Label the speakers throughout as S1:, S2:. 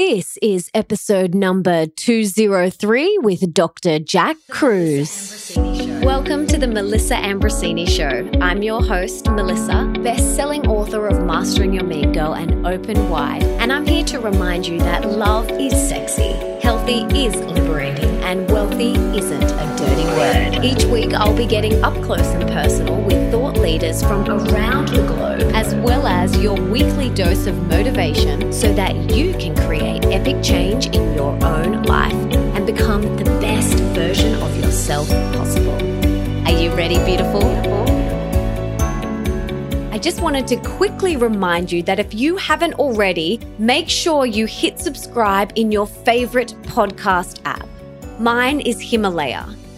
S1: This is episode number 203 with Dr. Jack Kruse. Welcome to the Melissa Ambrosini Show. I'm your host, Melissa, best selling author of Mastering Your Mean Girl and Open Wide. And I'm here to remind you that love is sexy, healthy is liberating, and wealthy isn't a dirty word. Each week, I'll be getting up close and personal leaders from around the globe, as well as your weekly dose of motivation so that you can create epic change in your own life and become the best version of yourself possible. Are you ready, beautiful? I just wanted to quickly remind you that if you haven't already, make sure you hit subscribe in your favorite podcast app. Mine is Himalaya.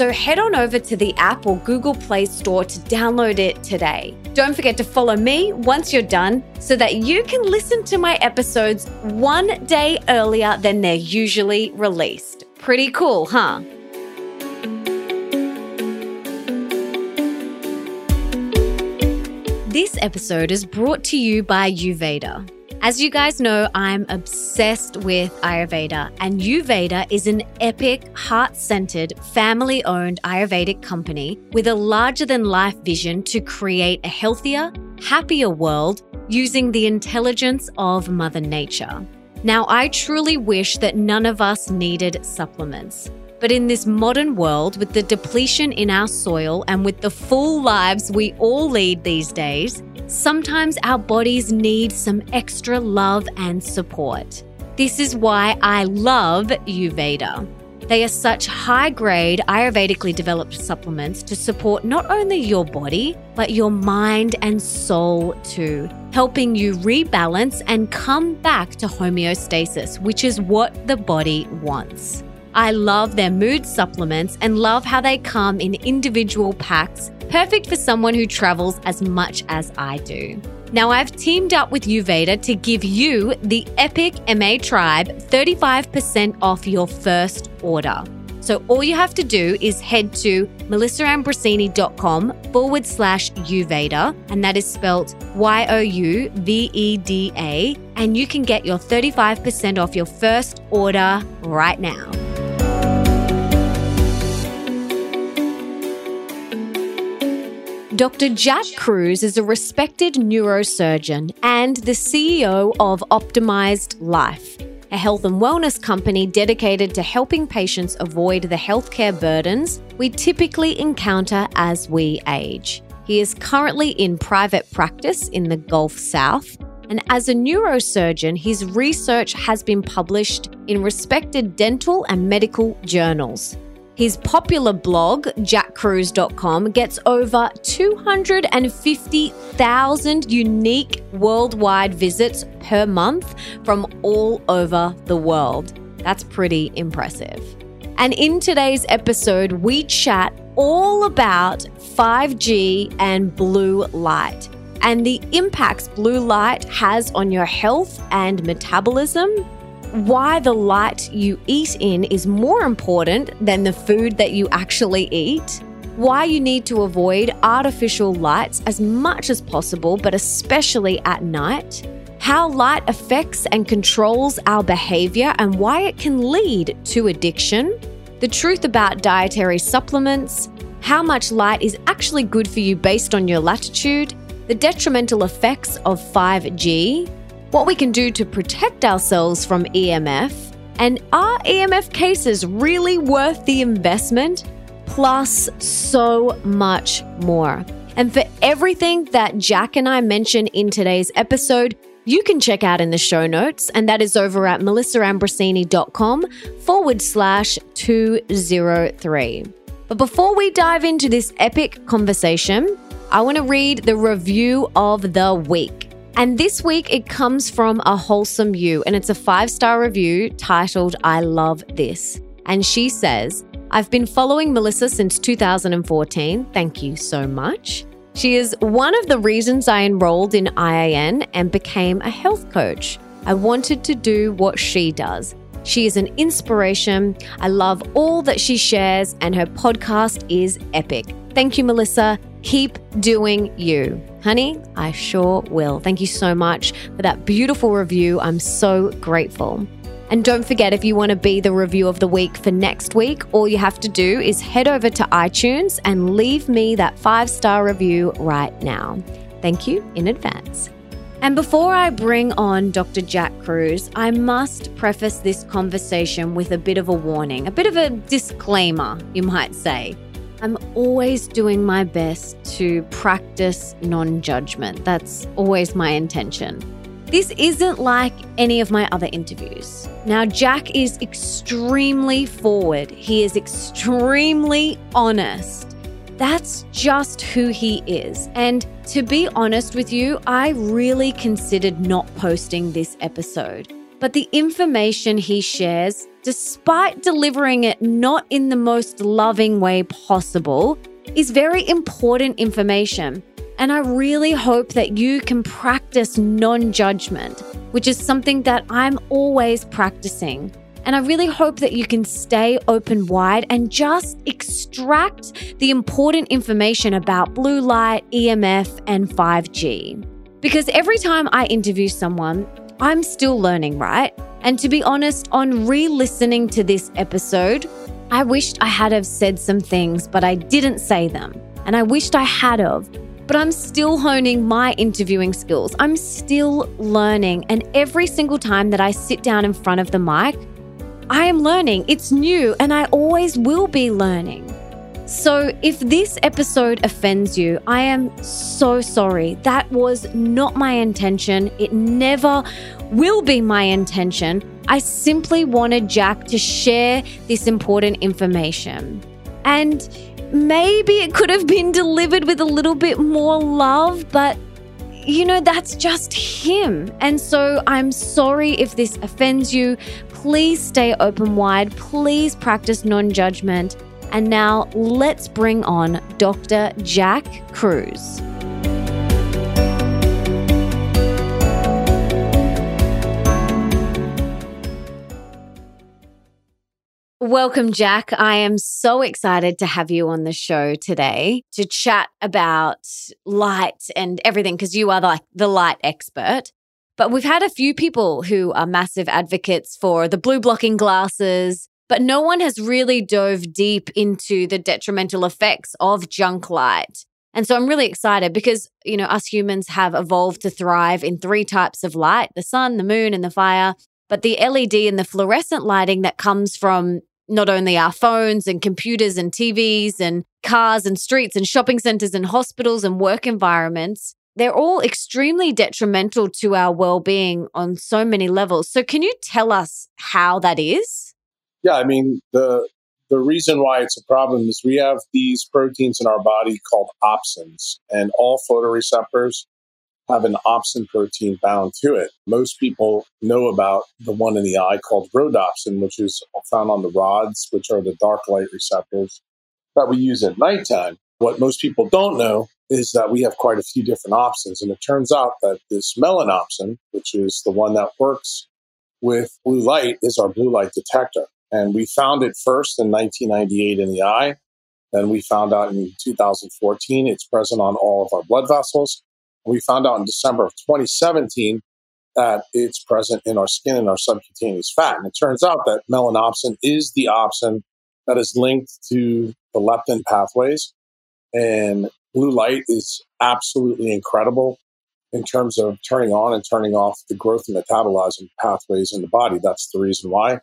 S1: So head on over to the app or Google Play Store to download it today. Don't forget to follow me once you're done so that you can listen to my episodes one day earlier than they're usually released. Pretty cool, huh? This episode is brought to you by Youveda. As you guys know, I'm obsessed with Ayurveda, and Youveda is an epic, heart centered, family owned Ayurvedic company with a larger than life vision to create a healthier, happier world using the intelligence of Mother Nature. Now, I truly wish that none of us needed supplements. But in this modern world, with the depletion in our soil and with the full lives we all lead these days, sometimes our bodies need some extra love and support. This is why I love Youveda. They are such high grade, Ayurvedically developed supplements to support not only your body, but your mind and soul too, helping you rebalance and come back to homeostasis, which is what the body wants. I love their mood supplements and love how they come in individual packs, perfect for someone who travels as much as I do. Now, I've teamed up with Youveda to give you, the Epic MA Tribe, 35% off your first order. So all you have to do is head to melissaambrosini.com forward slash Youveda, and that is spelt Y O U V E D A, and you can get your 35% off your first order right now. Dr. Jack Kruse is a respected neurosurgeon and the CEO of Optimized Life, a health and wellness company dedicated to helping patients avoid the healthcare burdens we typically encounter as we age. He is currently in private practice in the Gulf South. And as a neurosurgeon, his research has been published in respected dental and medical journals. His popular blog, jackkruse.com, gets over 250,000 unique worldwide visits per month from all over the world. That's pretty impressive. And in today's episode, we chat all about 5G and blue light and the impacts blue light has on your health and metabolism why the light you eat in is more important than the food that you actually eat, why you need to avoid artificial lights as much as possible, but especially at night, how light affects and controls our behavior and why it can lead to addiction, the truth about dietary supplements, how much light is actually good for you based on your latitude, the detrimental effects of 5G what we can do to protect ourselves from EMF, and are EMF cases really worth the investment? Plus, so much more. And for everything that Jack and I mention in today's episode, you can check out in the show notes, and that is over at melissaambrosini.com forward slash 203. But before we dive into this epic conversation, I want to read the review of the week. And this week it comes from a wholesome you, and it's a five star review titled I Love This. And she says, I've been following Melissa since 2014. Thank you so much. She is one of the reasons I enrolled in IIN and became a health coach. I wanted to do what she does. She is an inspiration. I love all that she shares, and her podcast is epic. Thank you, Melissa. Keep doing you. Honey, I sure will. Thank you so much for that beautiful review. I'm so grateful. And don't forget, if you want to be the review of the week for next week, all you have to do is head over to iTunes and leave me that five star review right now. Thank you in advance. And before I bring on Dr. Jack Kruse, I must preface this conversation with a bit of a warning, a bit of a disclaimer, you might say. I'm always doing my best to practice non judgment. That's always my intention. This isn't like any of my other interviews. Now, Jack is extremely forward, he is extremely honest. That's just who he is. And to be honest with you, I really considered not posting this episode. But the information he shares, despite delivering it not in the most loving way possible, is very important information. And I really hope that you can practice non judgment, which is something that I'm always practicing. And I really hope that you can stay open wide and just extract the important information about blue light, EMF, and 5G. Because every time I interview someone, I'm still learning, right? And to be honest, on re listening to this episode, I wished I had have said some things, but I didn't say them. And I wished I had of. But I'm still honing my interviewing skills. I'm still learning. And every single time that I sit down in front of the mic, I am learning. It's new and I always will be learning. So, if this episode offends you, I am so sorry. That was not my intention. It never will be my intention. I simply wanted Jack to share this important information. And maybe it could have been delivered with a little bit more love, but you know, that's just him. And so I'm sorry if this offends you. Please stay open wide. Please practice non judgment. And now let's bring on Dr. Jack Kruse. Welcome, Jack. I am so excited to have you on the show today to chat about light and everything because you are like the light expert. But we've had a few people who are massive advocates for the blue blocking glasses, but no one has really dove deep into the detrimental effects of junk light. And so I'm really excited because, you know, us humans have evolved to thrive in three types of light the sun, the moon, and the fire. But the LED and the fluorescent lighting that comes from not only our phones and computers and TVs and cars and streets and shopping centers and hospitals and work environments, they're all extremely detrimental to our well being on so many levels. So, can you tell us how that is?
S2: Yeah, I mean the the reason why it's a problem is we have these proteins in our body called opsins, and all photoreceptors have an opsin protein bound to it. Most people know about the one in the eye called rhodopsin, which is found on the rods, which are the dark light receptors that we use at nighttime. What most people don't know is that we have quite a few different opsins. And it turns out that this melanopsin, which is the one that works with blue light, is our blue light detector. And we found it first in 1998 in the eye. Then we found out in 2014 it's present on all of our blood vessels. We found out in December of 2017 that it's present in our skin and our subcutaneous fat. And it turns out that melanopsin is the opsin that is linked to the leptin pathways. And blue light is absolutely incredible in terms of turning on and turning off the growth and metabolism pathways in the body. That's the reason why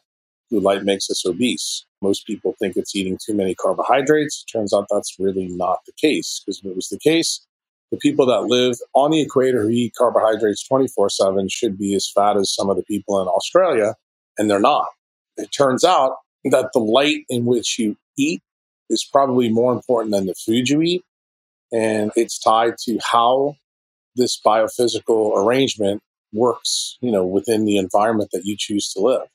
S2: blue light makes us obese. Most people think it's eating too many carbohydrates. Turns out that's really not the case. Because if it was the case, the people that live on the equator who eat carbohydrates 24 7 should be as fat as some of the people in Australia, and they're not. It turns out that the light in which you eat is probably more important than the food you eat. And it's tied to how this biophysical arrangement works, you know, within the environment that you choose to live.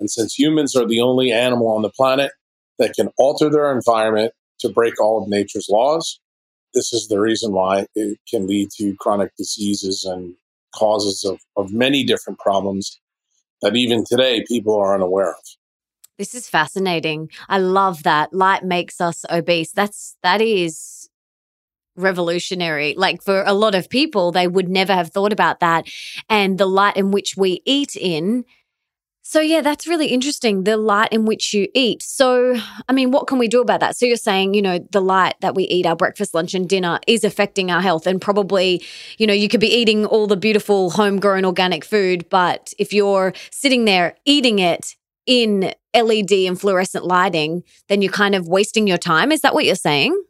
S2: And since humans are the only animal on the planet that can alter their environment to break all of nature's laws, this is the reason why it can lead to chronic diseases and causes of, of many different problems that even today people are unaware of.
S1: This is fascinating. I love that. Light makes us obese. That's that is revolutionary. Like for a lot of people, they would never have thought about that. And the light in which we eat in so, yeah, that's really interesting. The light in which you eat. So, I mean, what can we do about that? So, you're saying, you know, the light that we eat, our breakfast, lunch, and dinner is affecting our health. And probably, you know, you could be eating all the beautiful homegrown organic food, but if you're sitting there eating it in LED and fluorescent lighting, then you're kind of wasting your time. Is that what you're saying?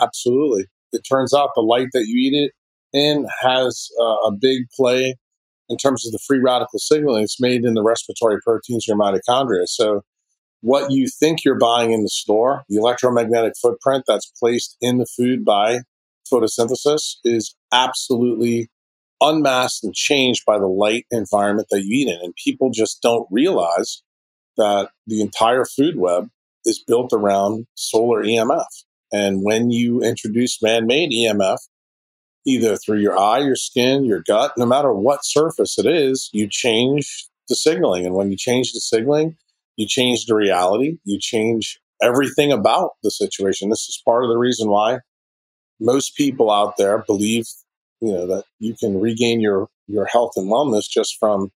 S2: Absolutely. It turns out the light that you eat it in has uh, a big play in terms of the free radical signaling, it's made in the respiratory proteins in your mitochondria. So what you think you're buying in the store, the electromagnetic footprint that's placed in the food by photosynthesis is absolutely unmasked and changed by the light environment that you eat in. And people just don't realize that the entire food web is built around solar EMF. And when you introduce man made EMF, either through your eye, your skin, your gut, no matter what surface it is, you change the signaling. And when you change the signaling, you change the reality, you change everything about the situation. This is part of the reason why most people out there believe, you know, that you can regain your, your health and wellness just from,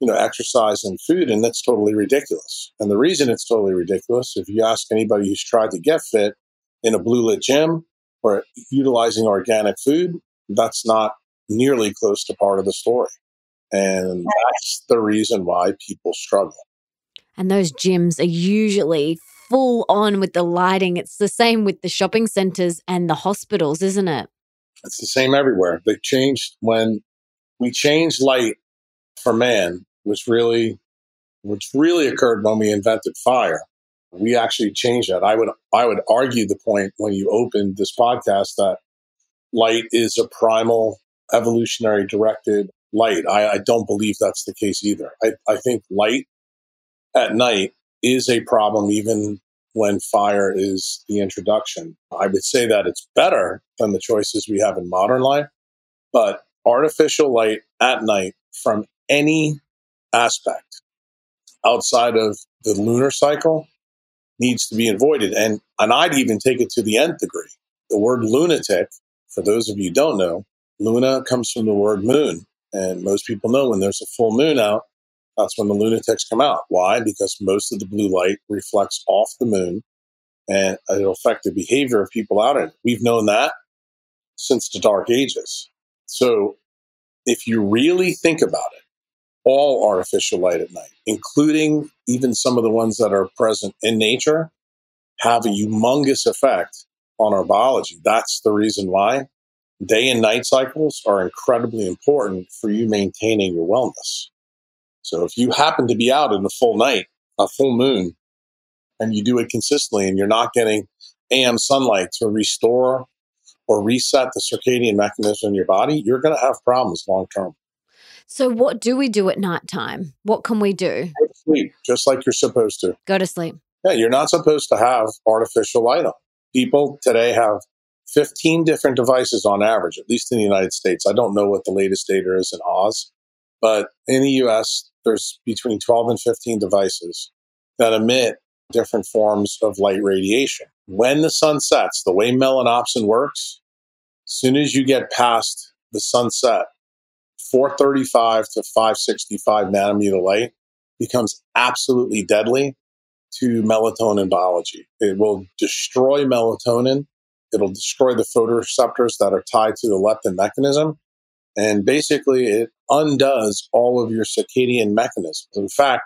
S2: you know, exercise and food. And that's totally ridiculous. And the reason it's totally ridiculous, if you ask anybody who's tried to get fit in a blue lit gym or utilizing organic food, that's not nearly close to part of the story. And that's the reason why people struggle.
S1: And those gyms are usually full on with the lighting. It's the same with the shopping centers and the hospitals, isn't it?
S2: It's the same everywhere. They changed when we changed light for man, which really which really occurred when we invented fire. We actually changed that. I would I would argue the point when you opened this podcast that light is a primal evolutionary directed light. I, I don't believe that's the case either. I, I think light at night is a problem even when fire is the introduction. I would say that it's better than the choices we have in modern life, but artificial light at night from any aspect outside of the lunar cycle needs to be avoided. And, and I'd even take it to the nth degree. The word lunatic for those of you don't know, Luna comes from the word moon. And most people know when there's a full moon out, that's when the lunatics come out. Why? Because most of the blue light reflects off the moon and it'll affect the behavior of people out in it. We've known that since the dark ages. So if you really think about it, all artificial light at night, including even some of the ones that are present in nature, have a humongous effect on our biology. That's the reason why day and night cycles are incredibly important for you maintaining your wellness. So if you happen to be out in a full night, a full moon, and you do it consistently and you're not getting AM sunlight to restore or reset the circadian mechanism in your body, you're going to have problems long term.
S1: So, what do we do at nighttime? What can we do?
S2: sleep, just like you're supposed to.
S1: Go to sleep.
S2: Yeah, you're not supposed to have artificial light on people today have 15 different devices on average, at least in the United States. I don't know what the latest data is in Oz, but in the US, there's between 12 and 15 devices that emit different forms of light radiation. When the sun sets, the way melanopsin works, as soon as you get past the sunset, 435 to 565 nanometer light becomes absolutely deadly to melatonin biology. It will destroy melatonin. It'll destroy the photoreceptors that are tied to the leptin mechanism. And basically, it undoes all of your circadian mechanisms. In fact,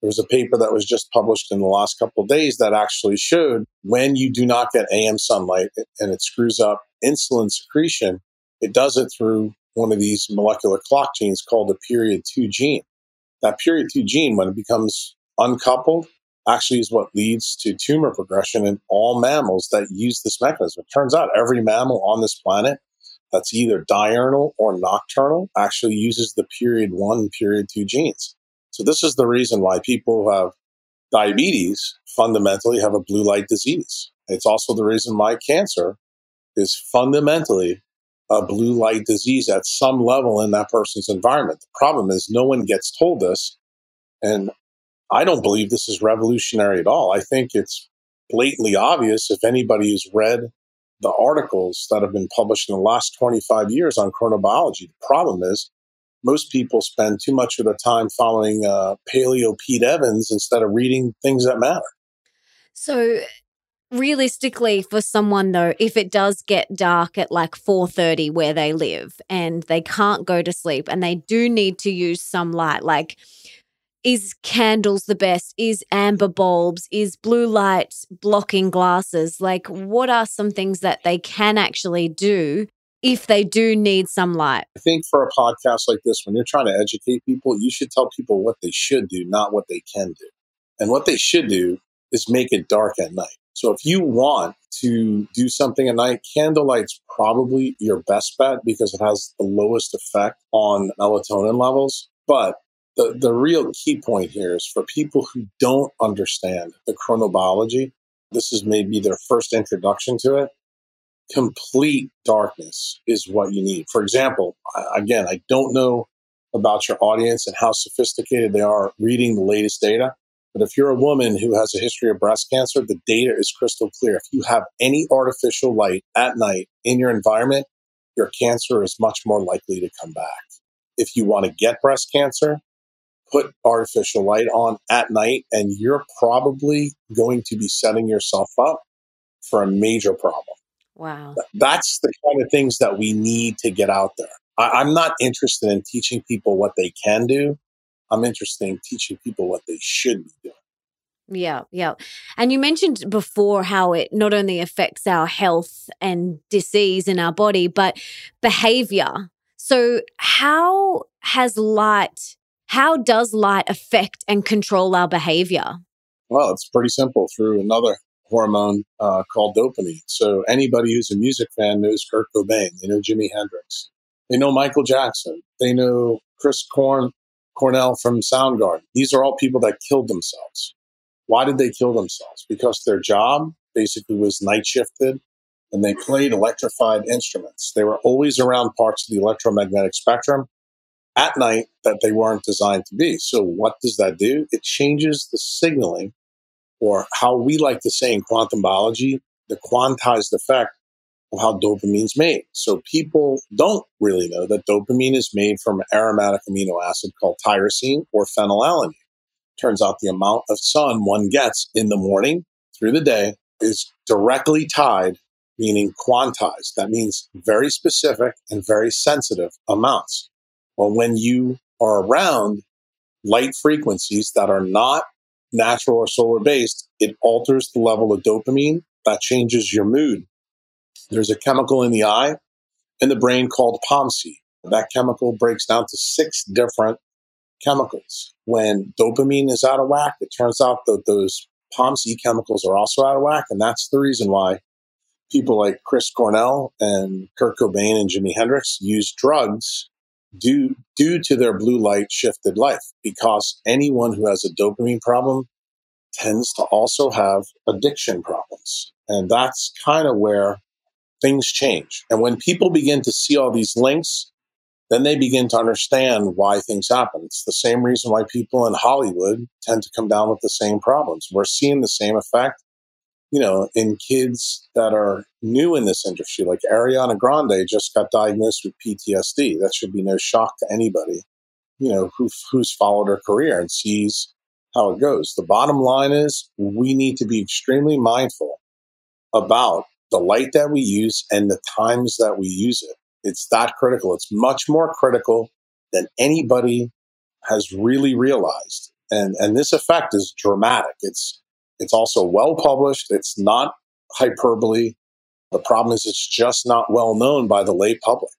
S2: there was a paper that was just published in the last couple of days that actually showed when you do not get AM sunlight and it screws up insulin secretion, it does it through one of these molecular clock genes called the period 2 gene. That period 2 gene, when it becomes uncoupled, actually is what leads to tumor progression in all mammals that use this mechanism. It turns out every mammal on this planet that's either diurnal or nocturnal actually uses the period one period two genes. So this is the reason why people who have diabetes fundamentally have a blue light disease. It's also the reason why cancer is fundamentally a blue light disease at some level in that person's environment. The problem is no one gets told this. And I don't believe this is revolutionary at all. I think it's blatantly obvious if anybody has read the articles that have been published in the last 25 years on chronobiology. The problem is most people spend too much of their time following uh, paleo Pete Evans instead of reading things that matter.
S1: So realistically for someone though if it does get dark at like 4:30 where they live and they can't go to sleep and they do need to use some light like is candles the best is amber bulbs is blue light blocking glasses? Like what are some things that they can actually do if they do need some light?
S2: I think for a podcast like this when you're trying to educate people you should tell people what they should do not what they can do. And what they should do is make it dark at night. So if you want to do something at night, candlelight's probably your best bet because it has the lowest effect on melatonin levels. But the, the real key point here is for people who don't understand the chronobiology, this is maybe their first introduction to it. Complete darkness is what you need. For example, again, I don't know about your audience and how sophisticated they are reading the latest data. But if you're a woman who has a history of breast cancer, the data is crystal clear. If you have any artificial light at night in your environment, your cancer is much more likely to come back. If you want to get breast cancer, put artificial light on at night, and you're probably going to be setting yourself up for a major problem.
S1: Wow.
S2: That's the kind of things that we need to get out there. I, am not interested in teaching people what they can do. I'm interested in teaching people what they should be doing.
S1: Yeah, yeah. And you mentioned before how it not only affects our health and disease in our body, but behavior. So, how has light, how does light affect and control our behavior?
S2: Well, it's pretty simple through another hormone uh, called dopamine. So, anybody who's a music fan knows Kurt Cobain, they know Jimi Hendrix, they know Michael Jackson, they know Chris Cornell from Soundgarden. These are all people that killed themselves. Why did they kill themselves? Because their job basically was night shifted and they played electrified instruments. They were always around parts of the electromagnetic spectrum at night that they weren't designed to be. So what does that do? It changes the signaling or how we like to say in quantum biology, the quantized effect of how dopamine's made. So people don't really know that dopamine is made from an aromatic amino acid called tyrosine or phenylalanine. Turns out the amount of sun one gets in the morning through the day is directly tied, meaning quantized. That means very specific and very sensitive amounts. Well, when you are around light frequencies that are not natural or solar based, it alters the level of dopamine. That changes your mood there's a chemical in the eye and the brain called POMC. That chemical breaks down to six different chemicals. When dopamine is out of whack, it turns out that those POMC chemicals are also out of whack. And that's the reason why people like Chris Cornell and Kurt Cobain and Jimi Hendrix use drugs due, due to their blue light shifted life. Because anyone who has a dopamine problem tends to also have addiction problems. And that's kind of where things change. And when people begin to see all these links, then they begin to understand why things happen. It's the same reason why people in Hollywood tend to come down with the same problems. We're seeing the same effect, you know, in kids that are new in this industry. Like Ariana Grande just got diagnosed with PTSD. That should be no shock to anybody, you know, who, who's followed her career and sees how it goes. The bottom line is we need to be extremely mindful about the light that we use and the times that we use it. It's that critical. It's much more critical than anybody has really realized. And, and this effect is dramatic. It's, it's also well published. It's not hyperbole. The problem is it's just not well known by the lay public.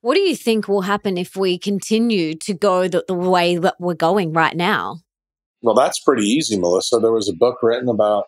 S1: What do you think will happen if we continue to go the, the way that we're going right now?
S2: Well, that's pretty easy, Melissa. There was a book written about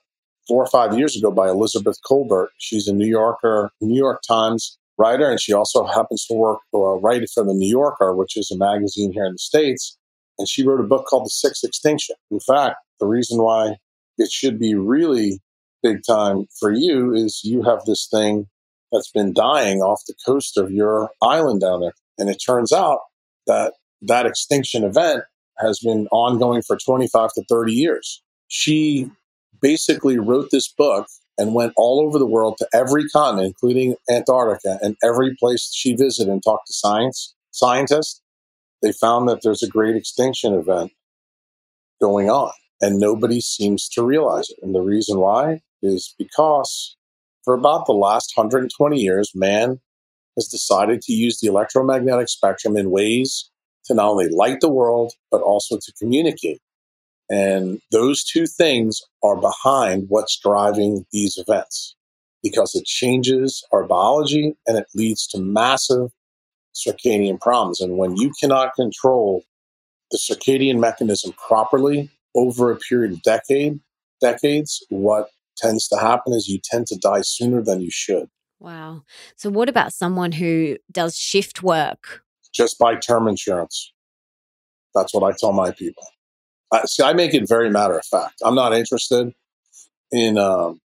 S2: four or five years ago by Elizabeth Kolbert. She's a New Yorker, New York Times writer, and she also happens to work uh, write for the New Yorker, which is a magazine here in the States. And she wrote a book called The Sixth Extinction. In fact, the reason why it should be really big time for you is you have this thing that's been dying off the coast of your island down there. And it turns out that that extinction event has been ongoing for 25 to 30 years. She basically wrote this book and went all over the world to every continent, including Antarctica, and every place she visited and talked to science scientists. They found that there's a great extinction event going on, and nobody seems to realize it. And the reason why is because for about the last 120 years, man has decided to use the electromagnetic spectrum in ways to not only light the world, but also to communicate. And those two things are behind what's driving these events because it changes our biology and it leads to massive circadian problems. And when you cannot control the circadian mechanism properly over a period of decade, decades, what tends to happen is you tend to die sooner than you should.
S1: Wow. So what about someone who does shift work?
S2: Just buy term insurance. That's what I tell my people. I, see, I make it very matter of fact. I'm not interested in um,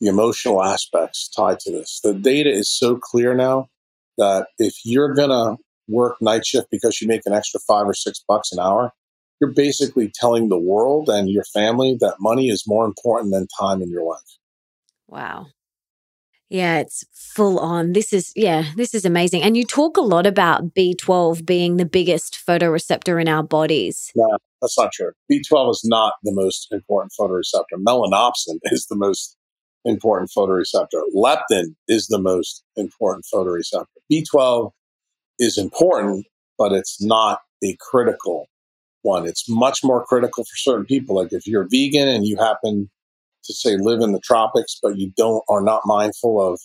S2: the emotional aspects tied to this. The data is so clear now that if you're going to work night shift because you make an extra five or six bucks an hour, you're basically telling the world and your family that money is more important than time in your life.
S1: Wow. Yeah, it's full on. This is, yeah, this is amazing. And you talk a lot about B12 being the biggest photoreceptor in our bodies.
S2: No, that's not true. B12 is not the most important photoreceptor. Melanopsin is the most important photoreceptor. Leptin is the most important photoreceptor. B12 is important, but it's not a critical one. It's much more critical for certain people. Like if you're vegan and you happen to say live in the tropics, but you don't are not mindful of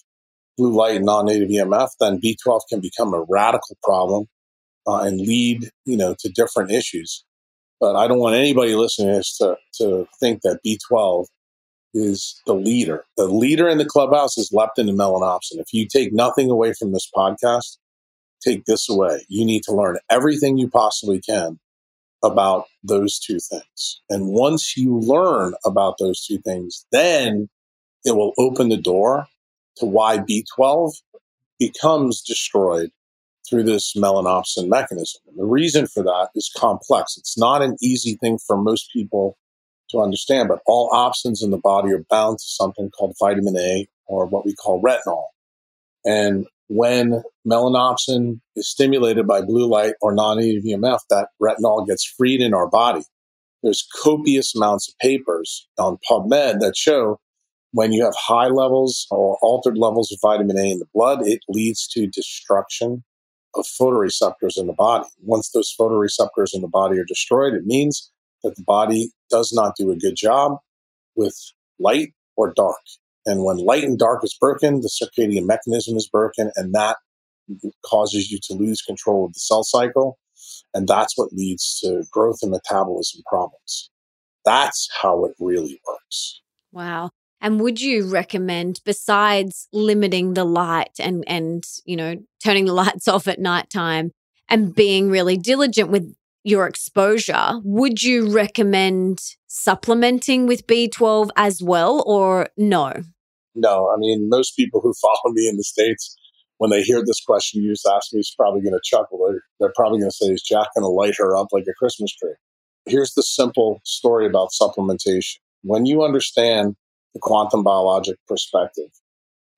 S2: blue light and non-native EMF, then B12 can become a radical problem uh, and lead, you know, to different issues. But I don't want anybody listening to this to, to think that B12 is the leader. The leader in the clubhouse is leptin and melanopsin. If you take nothing away from this podcast, take this away. You need to learn everything you possibly can about those two things. And once you learn about those two things, then it will open the door to why B12 becomes destroyed through this melanopsin mechanism. And the reason for that is complex. It's not an easy thing for most people to understand, but all opsins in the body are bound to something called vitamin A or what we call retinol. And when melanopsin is stimulated by blue light or non-native EMF, that retinol gets freed in our body. There's copious amounts of papers on PubMed that show when you have high levels or altered levels of vitamin A in the blood, it leads to destruction of photoreceptors in the body. Once those photoreceptors in the body are destroyed, it means that the body does not do a good job with light or dark. And when light and dark is broken, the circadian mechanism is broken, and that causes you to lose control of the cell cycle. And that's what leads to growth and metabolism problems. That's how it really works.
S1: Wow. And would you recommend, besides limiting the light and and you know turning the lights off at nighttime and being really diligent with your exposure, would you recommend supplementing with B12 as well, or no?
S2: No, I mean most people who follow me in the states, when they hear this question you just asked me, is probably going to chuckle. They're, they're probably going to say, "Is Jack going to light her up like a Christmas tree?" Here's the simple story about supplementation. When you understand the quantum biologic perspective.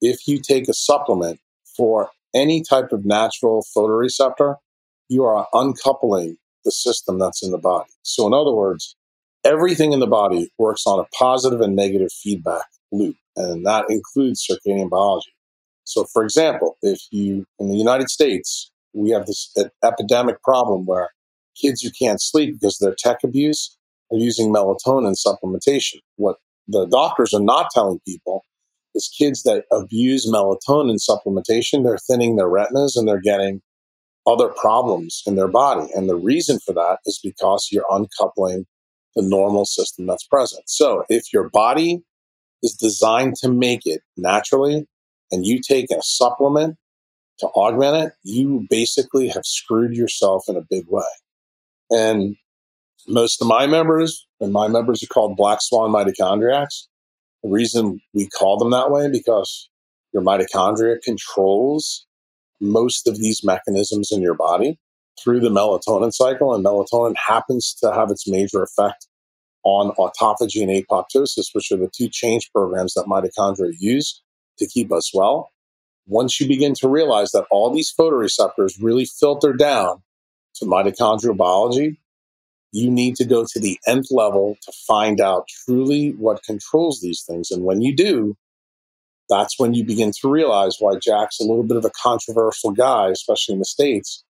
S2: If you take a supplement for any type of natural photoreceptor, you are uncoupling the system that's in the body. So, in other words, everything in the body works on a positive and negative feedback loop, and that includes circadian biology. So, for example, if you, in the United States, we have this epidemic problem where kids who can't sleep because of their tech abuse are using melatonin supplementation. What the doctors are not telling people is kids that abuse melatonin supplementation, they're thinning their retinas and they're getting other problems in their body. And the reason for that is because you're uncoupling the normal system that's present. So if your body is designed to make it naturally and you take a supplement to augment it, you basically have screwed yourself in a big way. And most of my members, and my members are called black swan mitochondriacs. The reason we call them that way because Your mitochondria controls most of these mechanisms in your body through the melatonin cycle, and melatonin happens to have its major effect on autophagy and apoptosis, which are the two change programs that mitochondria use to keep us well. Once you begin to realize that all these photoreceptors really filter down to mitochondrial biology, you need to go to the nth level to find out truly what controls these things. And when you do, that's when you begin to realize why Jack's a little bit of a controversial guy, especially in the States,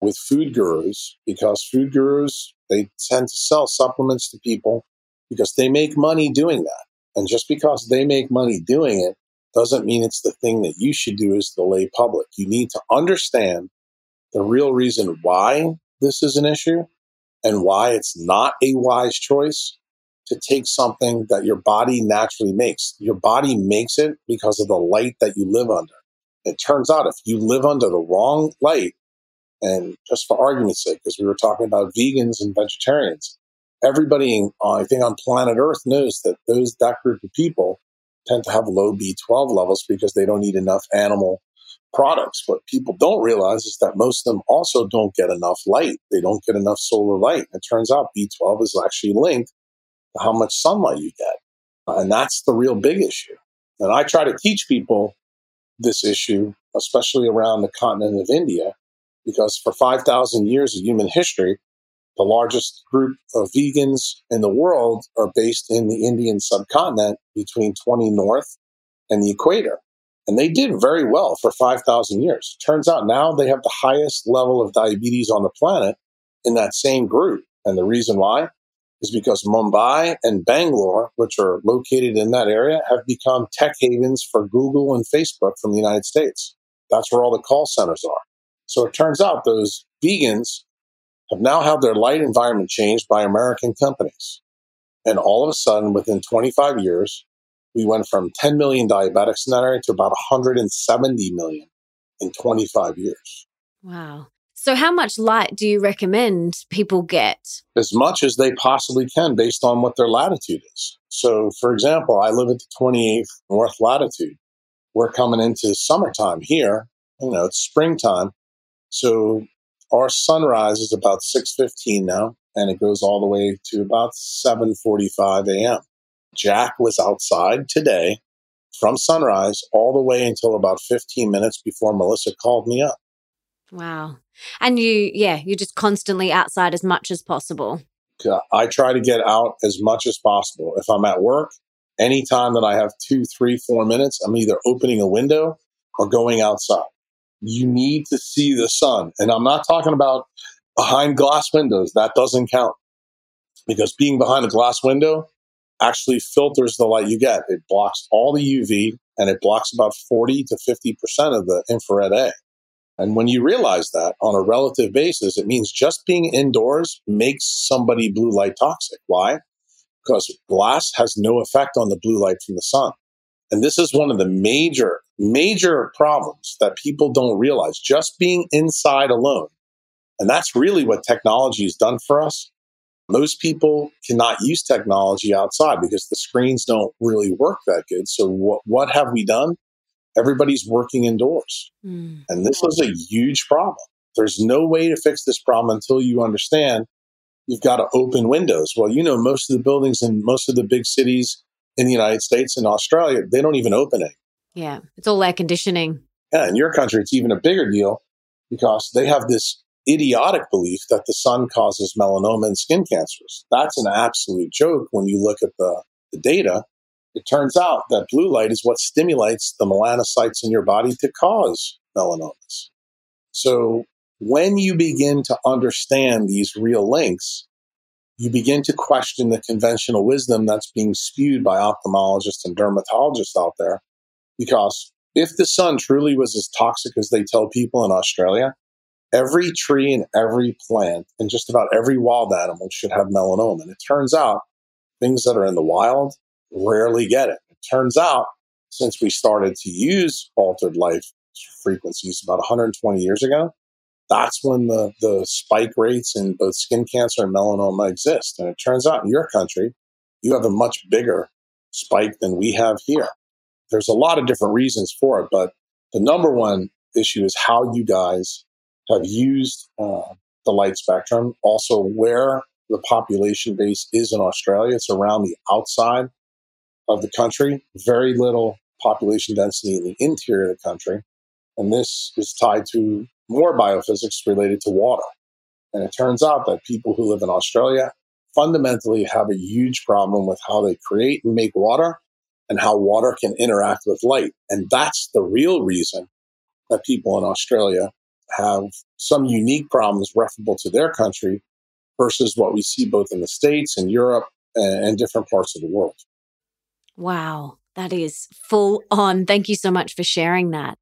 S2: with food gurus, because food gurus, they tend to sell supplements to people because they make money doing that. And just because they make money doing it doesn't mean it's the thing that you should do as the lay public. You need to understand the real reason why this is an issue and why it's not a wise choice to take something that your body naturally makes. Your body makes it because of the light that you live under. It turns out if you live under the wrong light, and just for argument's sake, because we were talking about vegans and vegetarians, everybody, I think, on planet Earth knows that those that group of people tend to have low B12 levels because they don't eat enough animal products. What people don't realize is that most of them also don't get enough light. They don't get enough solar light. It turns out B12 is actually linked how much sunlight you get. Uh, and that's the real big issue. And I try to teach people this issue, especially around the continent of India, because for 5,000 years of human history, the largest group of vegans in the world are based in the Indian subcontinent between 20 north and the equator. And they did very well for 5,000 years. Turns out now they have the highest level of diabetes on the planet in that same group. And the reason why is because Mumbai and Bangalore, which are located in that area, have become tech havens for Google and Facebook from the United States. That's where all the call centers are. So it turns out those vegans have now had their light environment changed by American companies. And all of a sudden, within 25 years, we went from 10 million diabetics in that area to about 170 million in 25 years.
S1: Wow. So, how much light do you recommend people get?
S2: As much as they possibly can based on what their latitude is. So, for example, I live at the 28th North latitude. We're coming into summertime here. You know, it's springtime. So, our sunrise is about 6.15 now, and it goes all the way to about 7.45 a.m. Jack was outside today from sunrise all the way until about 15 minutes before Melissa called me up.
S1: Wow. And you, yeah, you're just constantly outside as much as possible.
S2: I try to get out as much as possible. If I'm at work, anytime that I have two, three, four minutes, I'm either opening a window or going outside. You need to see the sun. And I'm not talking about behind glass windows. That doesn't count because being behind a glass window actually filters the light you get. It blocks all the UV and it blocks about 40 to 50% of the infrared A. And when you realize that on a relative basis, it means just being indoors makes somebody blue light toxic. Why? Because glass has no effect on the blue light from the sun. And this is one of the major, major problems that people don't realize. Just being inside alone. And that's really what technology has done for us. Most people cannot use technology outside because the screens don't really work that good. So what, what have we done? Everybody's working indoors. Mm. And this is a huge problem. There's no way to fix this problem until you understand you've got to open windows. Well, you know, most of the buildings in most of the big cities in the United States and Australia, they don't even open it.
S1: Yeah, it's all air conditioning.
S2: Yeah, in your country, it's even a bigger deal because they have this idiotic belief that the sun causes melanoma and skin cancers. That's an absolute joke when you look at the, the data. It turns out that blue light is what stimulates the melanocytes in your body to cause melanomas. So when you begin to understand these real links, you begin to question the conventional wisdom that's being spewed by ophthalmologists and dermatologists out there. Because if the sun truly was as toxic as they tell people in Australia, every tree and every plant and just about every wild animal should have melanoma. And it turns out things that are in the wild rarely get it. It turns out, since we started to use altered life frequencies about 120 years ago, that's when the, the spike rates in both skin cancer and melanoma exist. And it turns out in your country, you have a much bigger spike than we have here. there's a lot of different reasons for it, but the number one issue is how you guys have used uh, the light spectrum. Also, where the population base is in Australia, it's around the outside of the country. Very little population density in the interior of the country, and this is tied to more biophysics related to water. And it turns out that people who live in Australia fundamentally have a huge problem with how they create and make water and how water can interact with light. And that's the real reason that people in Australia have some unique problems referable to their country versus what we see both in the States and Europe and, and different parts of the world.
S1: Wow, that is full on. Thank you so much for sharing that.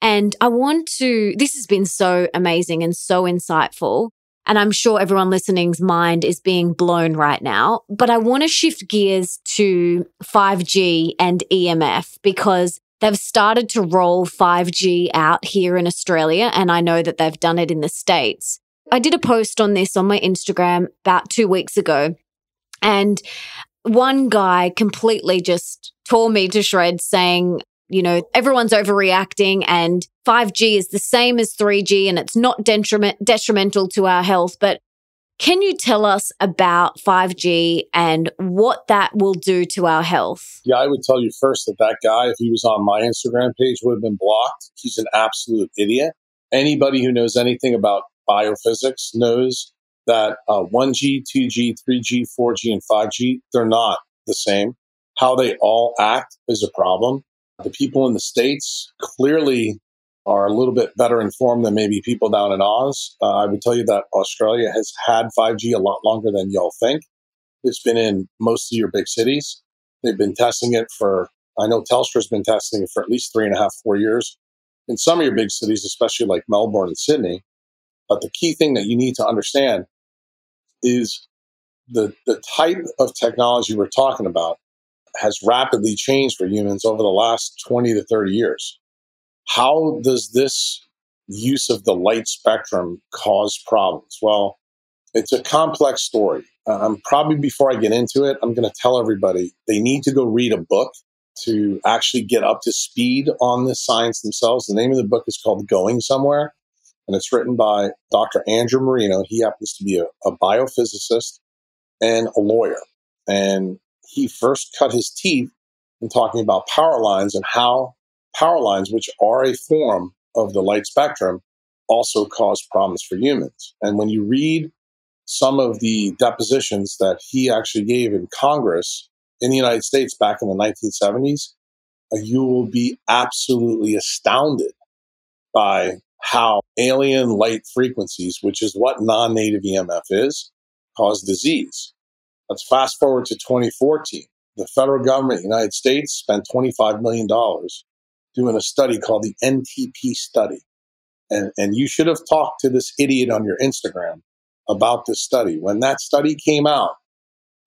S1: And I want to, this has been so amazing and so insightful. And I'm sure everyone listening's mind is being blown right now. But I want to shift gears to 5G and EMF because they've started to roll 5G out here in Australia. And I know that they've done it in the States. I did a post on this on my Instagram about two weeks ago. And one guy completely just tore me to shreds saying, you know, everyone's overreacting and 5G is the same as 3G and it's not detriment, detrimental to our health. But can you tell us about 5G and what that will do to our health?
S2: Yeah, I would tell you first that that guy, if he was on my Instagram page, would have been blocked. He's an absolute idiot. Anybody who knows anything about biophysics knows that uh, 1G, 2G, 3G, 4G, and 5G, they're not the same. How they all act is a problem. The people in the States clearly are a little bit better informed than maybe people down in Oz. Uh, I would tell you that Australia has had 5G a lot longer than y'all think. It's been in most of your big cities. They've been testing it for, I know Telstra's been testing it for at least three and a half, four years. In some of your big cities, especially like Melbourne and Sydney. But the key thing that you need to understand is the, the type of technology we're talking about has rapidly changed for humans over the last 20 to 30 years. How does this use of the light spectrum cause problems? Well, it's a complex story. Um, probably before I get into it, I'm going to tell everybody they need to go read a book to actually get up to speed on the science themselves. The name of the book is called Going Somewhere, and it's written by Dr. Andrew Marino. He happens to be a, a biophysicist and a lawyer. And he first cut his teeth in talking about power lines and how power lines, which are a form of the light spectrum, also cause problems for humans. And when you read some of the depositions that he actually gave in Congress in the United States back in the 1970s, uh, you will be absolutely astounded by how alien light frequencies, which is what non native EMF is, cause disease. Let's fast forward to 2014. The federal government, United States, spent $25 million doing a study called the NTP study. And, and you should have talked to this idiot on your Instagram about this study. When that study came out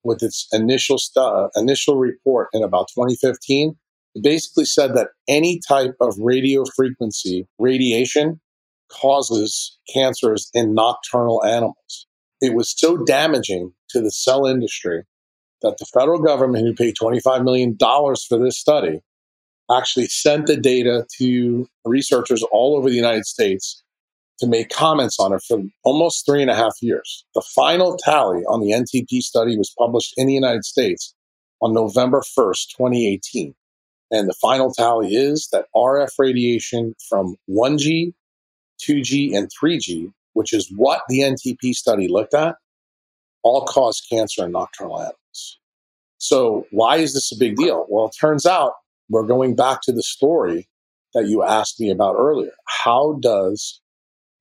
S2: with its initial stu- uh, initial report in about 2015, it basically said that any type of radio frequency radiation causes cancers in nocturnal animals. It was so damaging to the cell industry that the federal government, who paid $25 million for this study, actually sent the data to researchers all over the United States to make comments on it for almost three and a half years. The final tally on the NTP study was published in the United States on November 1st, 2018. And the final tally is that RF radiation from 1G, 2G, and 3G, which is what the NTP study looked at, all cause cancer in nocturnal animals. So, why is this a big deal? Well, it turns out we're going back to the story that you asked me about earlier. How does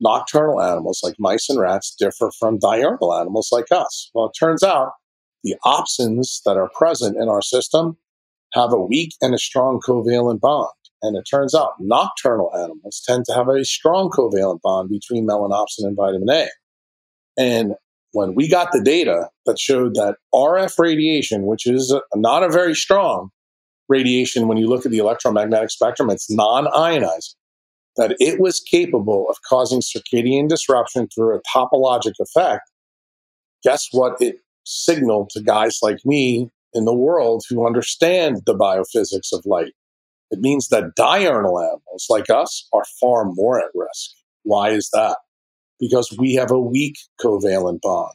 S2: nocturnal animals like mice and rats differ from diurnal animals like us? Well, it turns out the opsins that are present in our system have a weak and a strong covalent bond. And it turns out nocturnal animals tend to have a strong covalent bond between melanopsin and vitamin A. And when we got the data that showed that RF radiation, which is not a very strong radiation when you look at the electromagnetic spectrum, it's non ionizing, that it was capable of causing circadian disruption through a topologic effect. Guess what it signaled to guys like me in the world who understand the biophysics of light? It means that diurnal animals like us are far more at risk. Why is that? Because we have a weak covalent bond.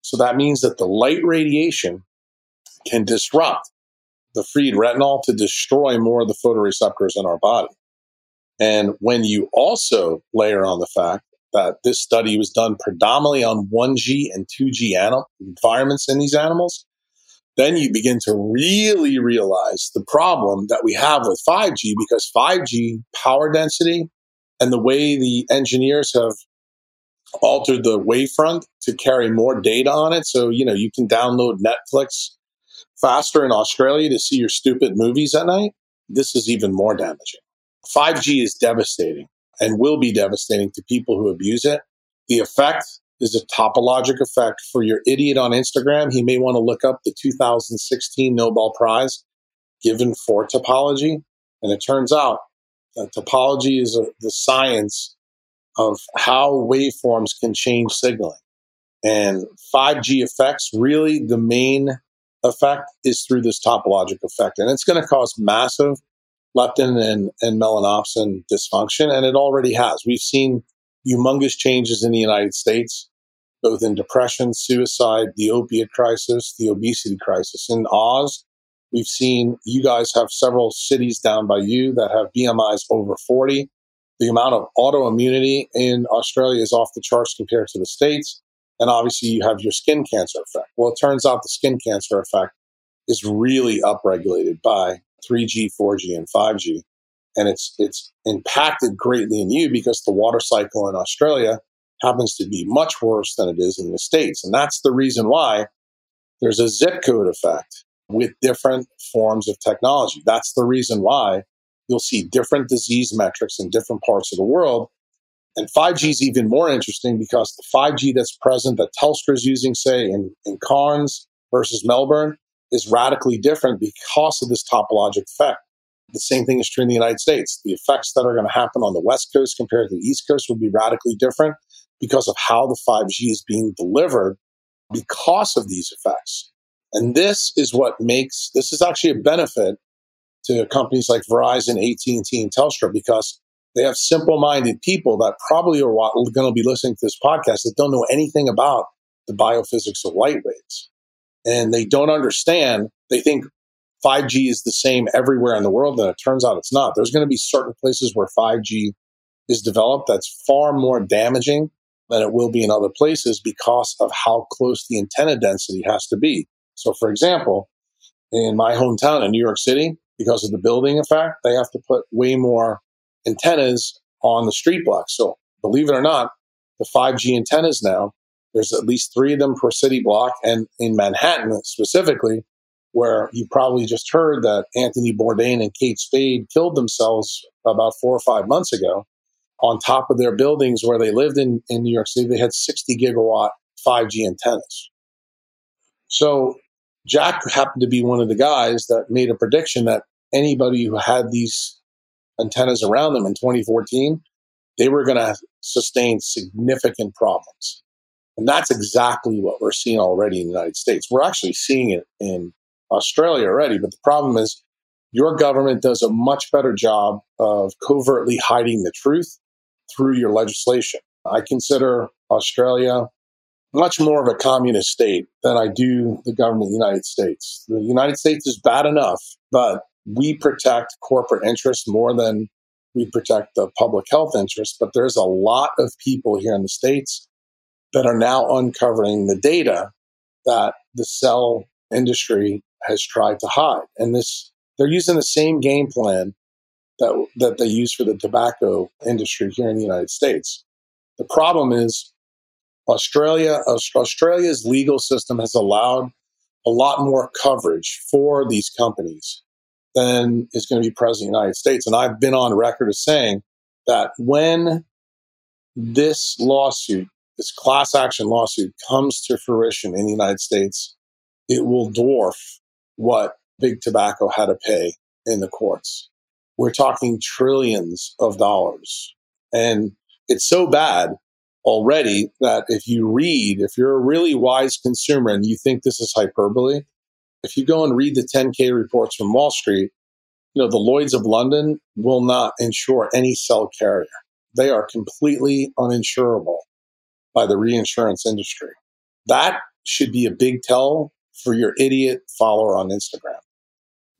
S2: So that means that the light radiation can disrupt the freed retinol to destroy more of the photoreceptors in our body. And when you also layer on the fact that this study was done predominantly on 1G and 2G animal environments in these animals, then you begin to really realize the problem that we have with 5G because 5G power density and the way the engineers have altered the wavefront to carry more data on it. So, you know, you can download Netflix faster in Australia to see your stupid movies at night. This is even more damaging. 5G is devastating and will be devastating to people who abuse it. The effect is a topologic effect for your idiot on Instagram. He may want to look up the 2016 Nobel Prize given for topology. And it turns out that topology is a, the science of how waveforms can change signaling. And 5G effects, really the main effect is through this topologic effect. And it's going to cause massive leptin and, and melanopsin dysfunction, and it already has. We've seen humongous changes in the United States, both in depression, suicide, the opiate crisis, the obesity crisis. In Oz, we've seen you guys have several cities down by you that have BMIs over 40. The amount of autoimmunity in Australia is off the charts compared to the States. And obviously, you have your skin cancer effect. Well, it turns out the skin cancer effect is really upregulated by 3G, 4G, and 5G. And it's, it's impacted greatly in you because the water cycle in Australia happens to be much worse than it is in the States. And that's the reason why there's a zip code effect with different forms of technology. That's the reason why you'll see different disease metrics in different parts of the world. And 5G is even more interesting because the 5G that's present that Telstra is using, say, in, in Cairns versus Melbourne, is radically different because of this topologic effect. The same thing is true in the United States. The effects that are going to happen on the West Coast compared to the East Coast will be radically different because of how the 5G is being delivered because of these effects. And this is what makes this is actually a benefit to companies like Verizon, AT&T, and Telstra because they have simple-minded people that probably are going to be listening to this podcast that don't know anything about the biophysics of light waves and they don't understand. They think 5G is the same everywhere in the world, and it turns out it's not. There's going to be certain places where 5G is developed that's far more damaging than it will be in other places because of how close the antenna density has to be. So, for example, in my hometown in New York City, because of the building effect, they have to put way more antennas on the street block. So, believe it or not, the 5G antennas now there's at least three of them per city block. And in Manhattan specifically, where you probably just heard that Anthony Bourdain and Kate Spade killed themselves about four or five months ago, on top of their buildings where they lived in, in New York City, they had 60 gigawatt 5G antennas. So Jack happened to be one of the guys that made a prediction that anybody who had these antennas around them in 2014, they were going to sustain significant problems. And that's exactly what we're seeing already in the United States. We're actually seeing it in Australia already. But the problem is, your government does a much better job of covertly hiding the truth through your legislation. I consider Australia much more of a communist state than I do the government of the United States. The United States is bad enough, but we protect corporate interests more than we protect the public health interests. But there's a lot of people here in the States that are now uncovering the data that the cell industry has tried to hide. And this, they're using the same game plan that, that they use for the tobacco industry here in the United States. The problem is Australia, Australia's legal system has allowed a lot more coverage for these companies than is going to be present in the United States. And I've been on record as saying that when this lawsuit this class action lawsuit comes to fruition in the United States, it will dwarf what big tobacco had to pay in the courts. We're talking trillions of dollars. And it's so bad already that if you read, if you're a really wise consumer and you think this is hyperbole, if you go and read the 10K reports from Wall Street, you know, the Lloyds of London will not insure any cell carrier. They are completely uninsurable by the reinsurance industry. That should be a big tell for your idiot follower on Instagram.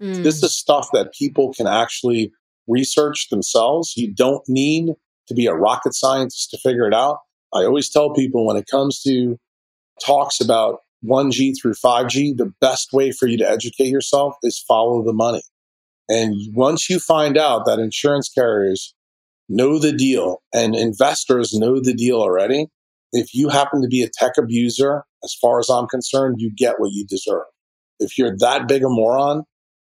S2: Mm. This is stuff that people can actually research themselves. You don't need to be a rocket scientist to figure it out. I always tell people when it comes to talks about 1G through 5G, the best way for you to educate yourself is follow the money. And once you find out that insurance carriers know the deal and investors know the deal already, if you happen to be a tech abuser, as far as I'm concerned, you get what you deserve. If you're that big a moron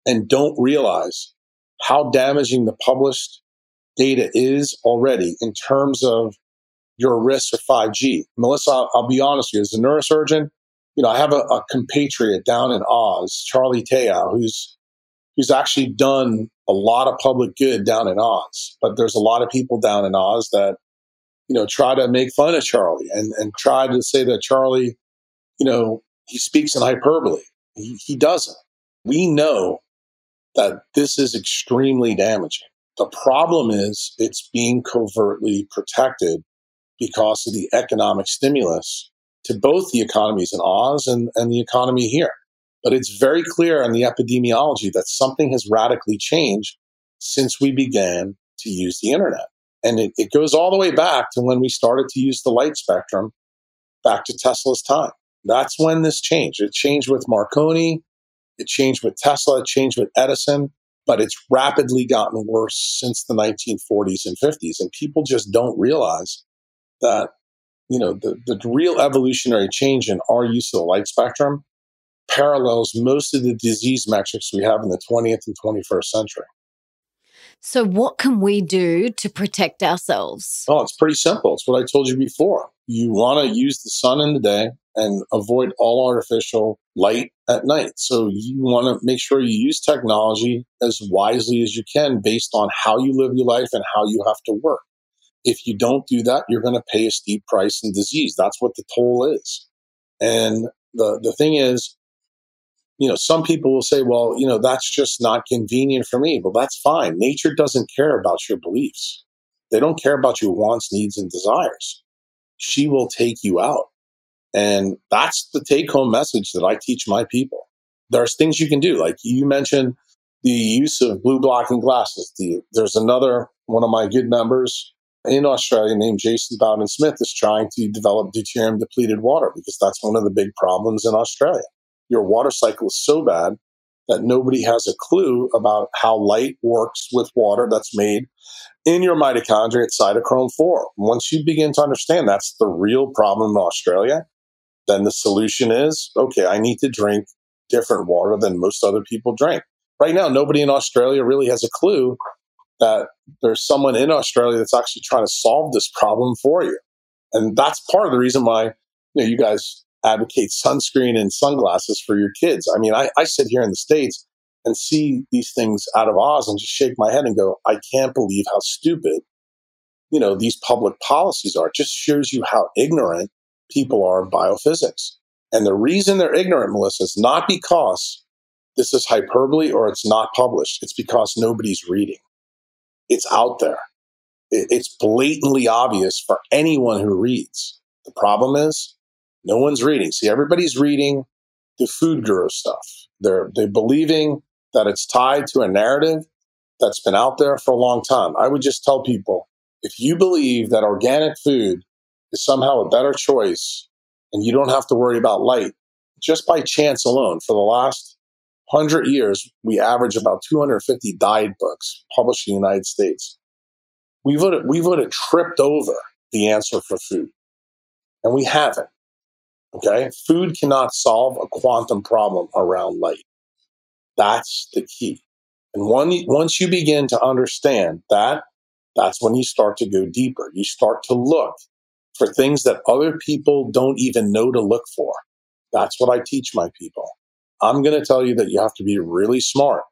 S2: and don't realize how damaging the published data is already in terms of your risk of 5G. Melissa, I'll, I'll be honest with you, as a neurosurgeon, you know, I have a, a compatriot down in Oz, Charlie Teo, who's who's actually done a lot of public good down in Oz. But there's a lot of people down in Oz that, you know, try to make fun of Charlie and, and try to say that Charlie, you know, he speaks in hyperbole. He, he doesn't. We know that this is extremely damaging. The problem is it's being covertly protected because of the economic stimulus to both the economies in Oz and, and the economy here. But it's very clear in the epidemiology that something has radically changed since we began to use the internet. And it, it goes all the way back to when we started to use the light spectrum back to Tesla's time. That's when this changed. It changed with Marconi, it changed with Tesla, it changed with Edison, but it's rapidly gotten worse since the 1940s and 50s. And people just don't realize that you know the, the real evolutionary change in our use of the light spectrum parallels most of the disease metrics we have in the 20th and 21st century
S1: so what can we do to protect ourselves?
S2: Oh it's pretty simple. It's what i told you before. You want to use the sun in the day and avoid all artificial light at night. So you want to make sure you use technology as wisely as you can based on how you live your life and how you have to work. If you don't do that, you're going to pay a steep price in disease. That's what the toll is. And the, the thing is, you know, some people will say, well, you know, that's just not convenient for me. Well, that's fine. Nature doesn't care about your beliefs. They don't care about your wants, needs, and desires. She will take you out. And that's the take home message that I teach my people. There's things you can do. Like you mentioned the use of blue blocking glasses. The, there's another one of my good members in Australia named Jason Bowden Smith is trying to develop deuterium depleted water because that's one of the big problems in Australia. Your water cycle is so bad that nobody has a clue about how light works with water that's made in your mitochondria at cytochrome 4. Once you begin to understand that's the real problem in Australia, then the solution is okay, I need to drink different water than most other people drink. Right now, nobody in Australia really has a clue that there's someone in Australia that's actually trying to solve this problem for you. And that's part of the reason why you, know, you guys advocate sunscreen and sunglasses for your kids. I mean, I, I sit here in the States and see these things out of Oz and just shake my head and go, I can't believe how stupid, you know, these public policies are. It just shows you how ignorant people are of biophysics. And the reason they're ignorant, Melissa, is not because this is hyperbole or it's not published. It's because nobody's reading it's out there. It's blatantly obvious for anyone who reads. The problem is no one's reading. See, everybody's reading the food guru stuff. They're, they're believing that it's tied to a narrative that's been out there for a long time. I would just tell people if you believe that organic food is somehow a better choice and you don't have to worry about light, just by chance alone, for the last 100 years, we average about 250 diet books published in the United States. We would have, we would have tripped over the answer for food, and we haven't. Okay, food cannot solve a quantum problem around light. That's the key. And one, once you begin to understand that, that's when you start to go deeper. You start to look for things that other people don't even know to look for. That's what I teach my people. I'm going to tell you that you have to be really smart.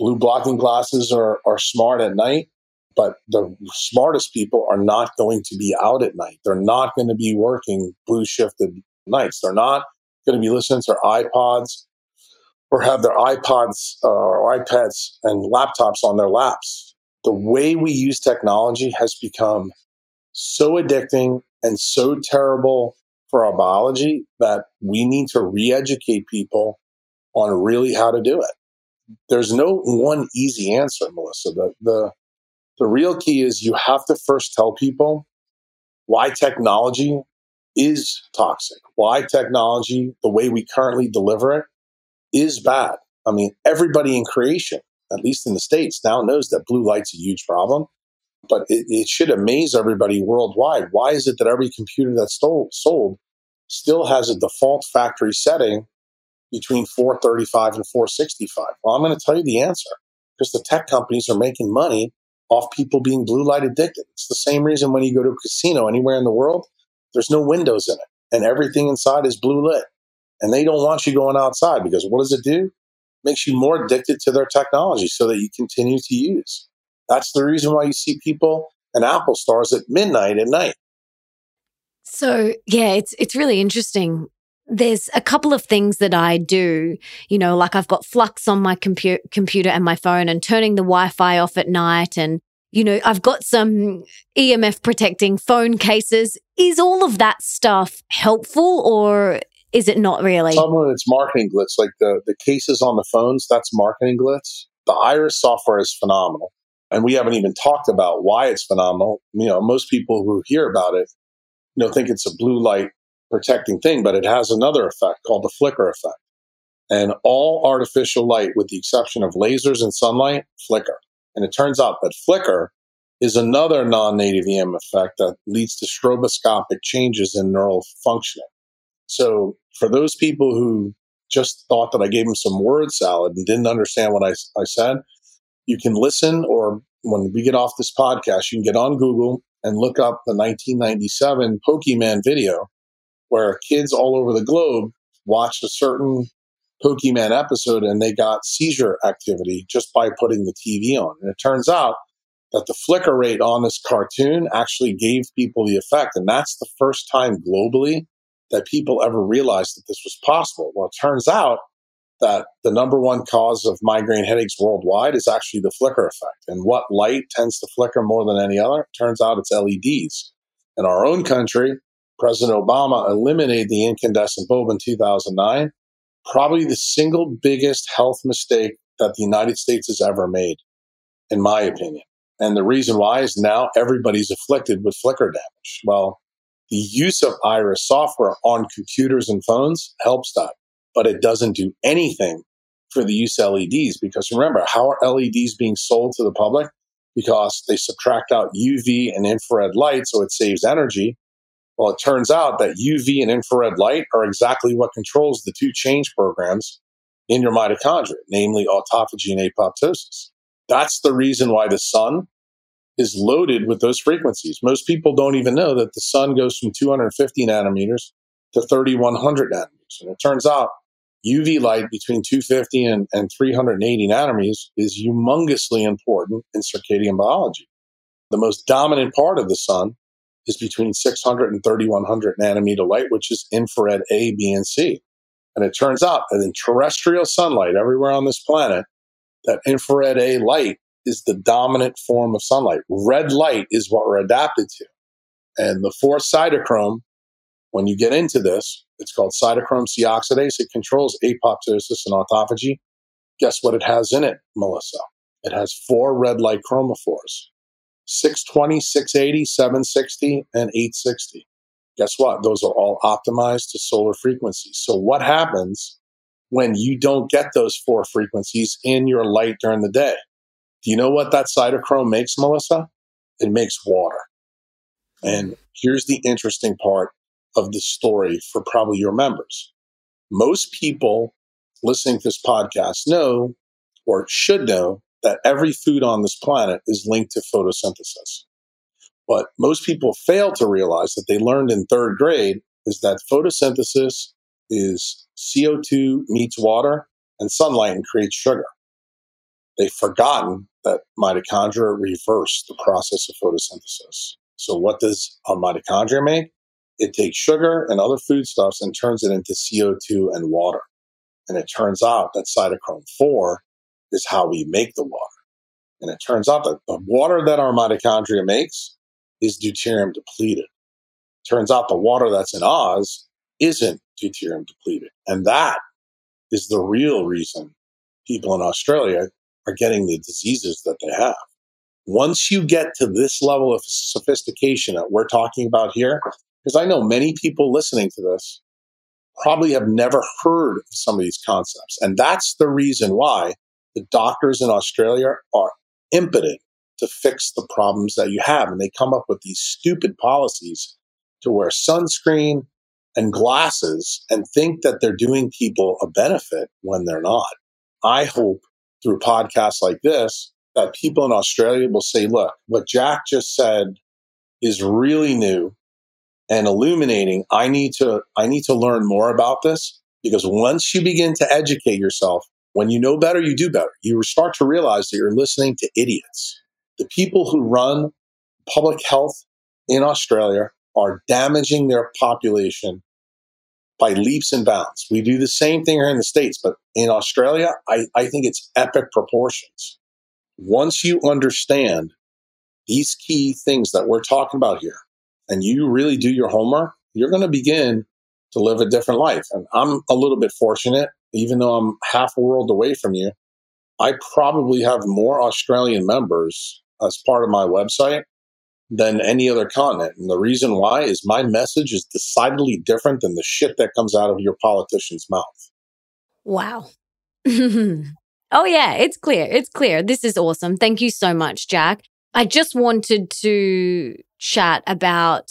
S2: Blue blocking glasses are, are smart at night, but the smartest people are not going to be out at night. They're not going to be working blue shifted nights. They're not going to be listening to iPods or have their iPods uh, or iPads and laptops on their laps. The way we use technology has become so addicting and so terrible for our biology that we need to re educate people on really how to do it. There's no one easy answer, Melissa. The, the, the real key is you have to first tell people why technology is toxic, why technology, the way we currently deliver it, is bad. I mean, everybody in creation, at least in the States, now knows that blue light's a huge problem. But it, it should amaze everybody worldwide. Why is it that every computer that's stole, sold still has a default factory setting between 435 and 465? Well, I'm going to tell you the answer because the tech companies are making money off people being blue light addicted. It's the same reason when you go to a casino anywhere in the world, there's no windows in it and everything inside is blue lit. And they don't want you going outside because what does it do? It makes you more addicted to their technology so that you continue to use. That's the reason why you see people and Apple stores at midnight at night.
S1: So, yeah, it's it's really interesting. There's a couple of things that I do, you know, like I've got flux on my compu- computer and my phone and turning the Wi-Fi off at night and you know, I've got some EMF protecting phone cases. Is all of that stuff helpful or is it not really?
S2: Some of it's marketing glitz, like the, the cases on the phones, that's marketing glitz. The Iris software is phenomenal. And we haven't even talked about why it's phenomenal. You know, most people who hear about it, you know, think it's a blue light protecting thing, but it has another effect called the flicker effect. And all artificial light, with the exception of lasers and sunlight, flicker. And it turns out that flicker is another non native EM effect that leads to stroboscopic changes in neural functioning. So for those people who just thought that I gave them some word salad and didn't understand what I, I said, you can listen or when we get off this podcast, you can get on Google and look up the 1997 Pokemon video where kids all over the globe watched a certain Pokemon episode and they got seizure activity just by putting the TV on. And it turns out that the flicker rate on this cartoon actually gave people the effect. And that's the first time globally that people ever realized that this was possible. Well, it turns out that the number one cause of migraine headaches worldwide is actually the flicker effect. And what light tends to flicker more than any other? It turns out it's LEDs. In our own country, President Obama eliminated the incandescent bulb in 2009. Probably the single biggest health mistake that the United States has ever made, in my opinion. And the reason why is now everybody's afflicted with flicker damage. Well, the use of Iris software on computers and phones helps that, but it doesn't do anything for the use of LEDs because remember, how are LEDs being sold to the public? Because they subtract out UV and infrared light, so it saves energy. Well, it turns out that UV and infrared light are exactly what controls the two change programs in your mitochondria, namely autophagy and apoptosis. That's the reason why the sun is loaded with those frequencies. Most people don't even know that the sun goes from 250 nanometers to 3100 nanometers. And it turns out UV light between 250 and, and 380 nanometers is humongously important in circadian biology. The most dominant part of the sun is between 600 and 3100 nanometer light, which is infrared A, B, and C. And it turns out that in terrestrial sunlight everywhere on this planet, that infrared A light is the dominant form of sunlight. Red light is what we're adapted to. And the 4 cytochrome, when you get into this, it's called cytochrome C oxidase. It controls apoptosis and autophagy. Guess what it has in it, Melissa? It has four red light chromophores 620, 680, 760, and 860. Guess what? Those are all optimized to solar frequencies. So, what happens when you don't get those four frequencies in your light during the day? Do you know what that cytochrome makes, Melissa? It makes water. And here's the interesting part of the story for probably your members. Most people listening to this podcast know or should know that every food on this planet is linked to photosynthesis. But most people fail to realize that they learned in third grade is that photosynthesis is CO2 meets water and sunlight and creates sugar. They've forgotten that mitochondria reverse the process of photosynthesis. So what does a mitochondria make? It takes sugar and other foodstuffs and turns it into CO2 and water. And it turns out that cytochrome 4 is how we make the water. And it turns out that the water that our mitochondria makes is deuterium depleted. Turns out the water that's in Oz isn't deuterium depleted. And that is the real reason people in Australia are getting the diseases that they have. Once you get to this level of sophistication that we're talking about here, because I know many people listening to this probably have never heard of some of these concepts. And that's the reason why the doctors in Australia are impotent to fix the problems that you have. And they come up with these stupid policies to wear sunscreen and glasses and think that they're doing people a benefit when they're not. I hope through podcasts like this that people in Australia will say, look, what Jack just said is really new and illuminating. I need to, I need to learn more about this because once you begin to educate yourself, when you know better, you do better. You start to realize that you're listening to idiots. The people who run public health in Australia are damaging their population by leaps and bounds. We do the same thing here in the States, but in Australia, I, I think it's epic proportions. Once you understand these key things that we're talking about here, and you really do your homework, you're going to begin to live a different life. And I'm a little bit fortunate, even though I'm half a world away from you. I probably have more Australian members as part of my website than any other continent. And the reason why is my message is decidedly different than the shit that comes out of your politician's mouth.
S1: Wow. oh, yeah, it's clear. It's clear. This is awesome. Thank you so much, Jack. I just wanted to chat about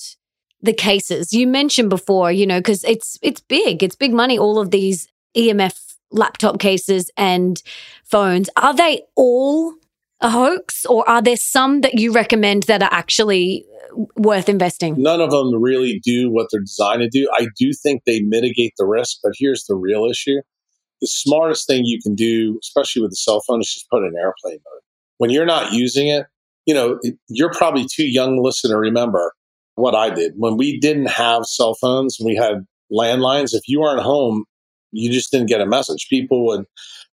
S1: the cases you mentioned before, you know, because it's it's big, it's big money. All of these EMF laptop cases and phones are they all a hoax, or are there some that you recommend that are actually uh, worth investing?
S2: None of them really do what they're designed to do. I do think they mitigate the risk, but here's the real issue. The smartest thing you can do, especially with the cell phone, is just put it in airplane mode. When you're not using it, you know, you're probably too young to listen to remember what I did. When we didn't have cell phones, we had landlines. If you weren't home, you just didn't get a message. People would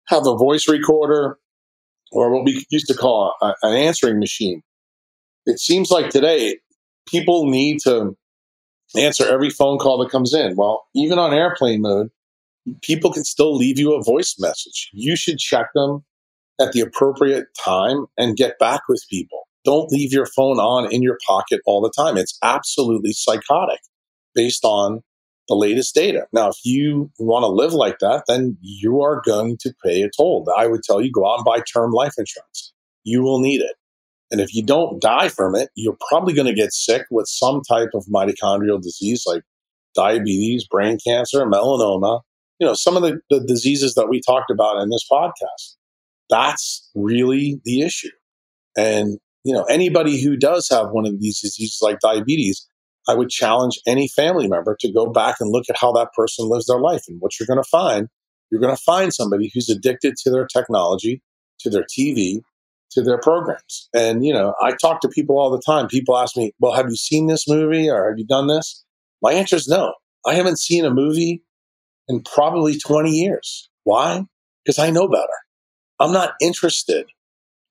S2: have a voice recorder or what we used to call a, an answering machine. It seems like today people need to answer every phone call that comes in. Well, even on airplane mode, people can still leave you a voice message. You should check them at the appropriate time and get back with people. Don't leave your phone on in your pocket all the time. It's absolutely psychotic based on the latest data. Now, if you want to live like that, then you are going to pay a toll. I would tell you go out and buy term life insurance. You will need it. And if you don't die from it, you're probably going to get sick with some type of mitochondrial disease like diabetes, brain cancer, melanoma, you know, some of the, the diseases that we talked about in this podcast. That's really the issue. And, you know, anybody who does have one of these diseases like diabetes, I would challenge any family member to go back and look at how that person lives their life. And what you're going to find, you're going to find somebody who's addicted to their technology, to their TV, to their programs. And, you know, I talk to people all the time. People ask me, well, have you seen this movie or have you done this? My answer is no. I haven't seen a movie in probably 20 years. Why? Because I know better. I'm not interested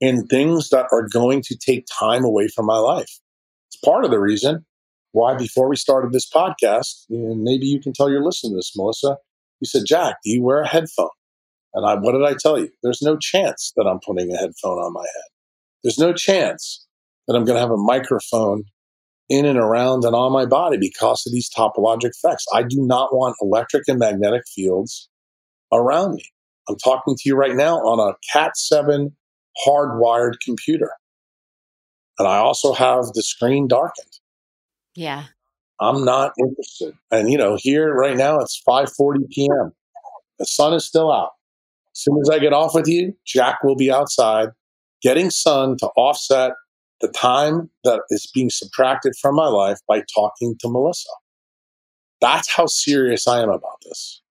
S2: in things that are going to take time away from my life. It's part of the reason why before we started this podcast, and maybe you can tell your listeners, Melissa, you said, Jack, do you wear a headphone? And I, what did I tell you? There's no chance that I'm putting a headphone on my head. There's no chance that I'm going to have a microphone in and around and on my body because of these topologic effects. I do not want electric and magnetic fields around me. I'm talking to you right now on a Cat 7 hardwired computer. And I also have the screen darkened.
S1: Yeah.
S2: I'm not interested. And you know, here right now it's 5:40 p.m. The sun is still out. As soon as I get off with you, Jack will be outside getting sun to offset the time that is being subtracted from my life by talking to Melissa. That's how serious I am about this.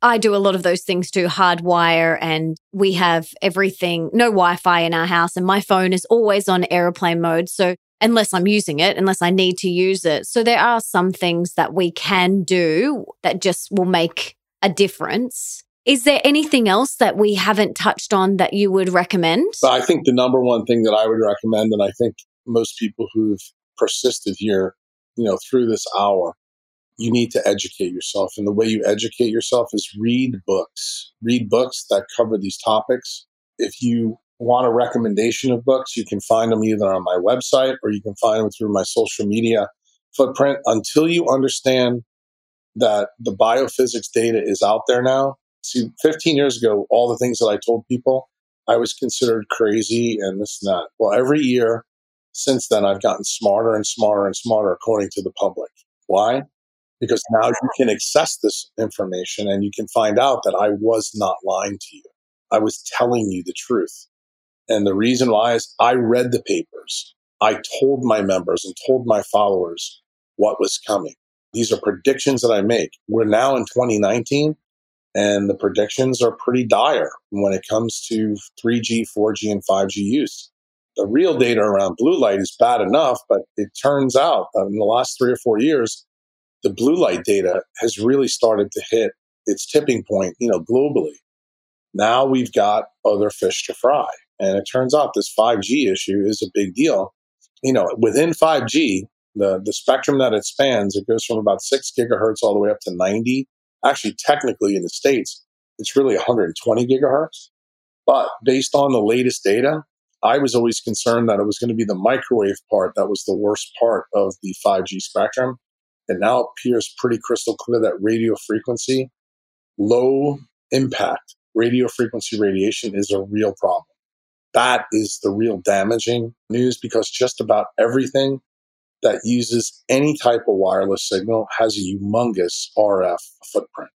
S1: I do a lot of those things too, hardwire, and we have everything, no Wi Fi in our house, and my phone is always on airplane mode. So unless I'm using it, unless I need to use it. So there are some things that we can do that just will make a difference. Is there anything else that we haven't touched on that you would recommend?
S2: I think the number one thing that I would recommend, and I think most people who've persisted here, you know, through this hour, you need to educate yourself. And the way you educate yourself is read books. Read books that cover these topics. If you want a recommendation of books, you can find them either on my website or you can find them through my social media footprint. Until you understand that the biophysics data is out there now, See, 15 years ago, all the things that I told people, I was considered crazy and this and that. Well, every year since then, I've gotten smarter and smarter and smarter according to the public. Why? Because now you can access this information and you can find out that I was not lying to you. I was telling you the truth. And the reason why is I read the papers. I told my members and told my followers what was coming. These are predictions that I make. We're now in 2019 and the predictions are pretty dire when it comes to 3G, 4G, and 5G use. The real data around blue light is bad enough, but it turns out that in the last three or four years, the blue light data has really started to hit its tipping point, you know, globally. Now we've got other fish to fry. And it turns out this 5G issue is a big deal. You know, within 5G, the, the spectrum that it spans, it goes from about six gigahertz all the way up to 90 actually technically in the States, it's really 120 gigahertz. But based on the latest data, I was always concerned that it was going to be the microwave part that was the worst part of the 5G spectrum. And now it appears pretty crystal clear that radio frequency, low impact radio frequency radiation is a real problem. That is the real damaging news because just about everything that uses any type of wireless signal has a humongous RF footprint.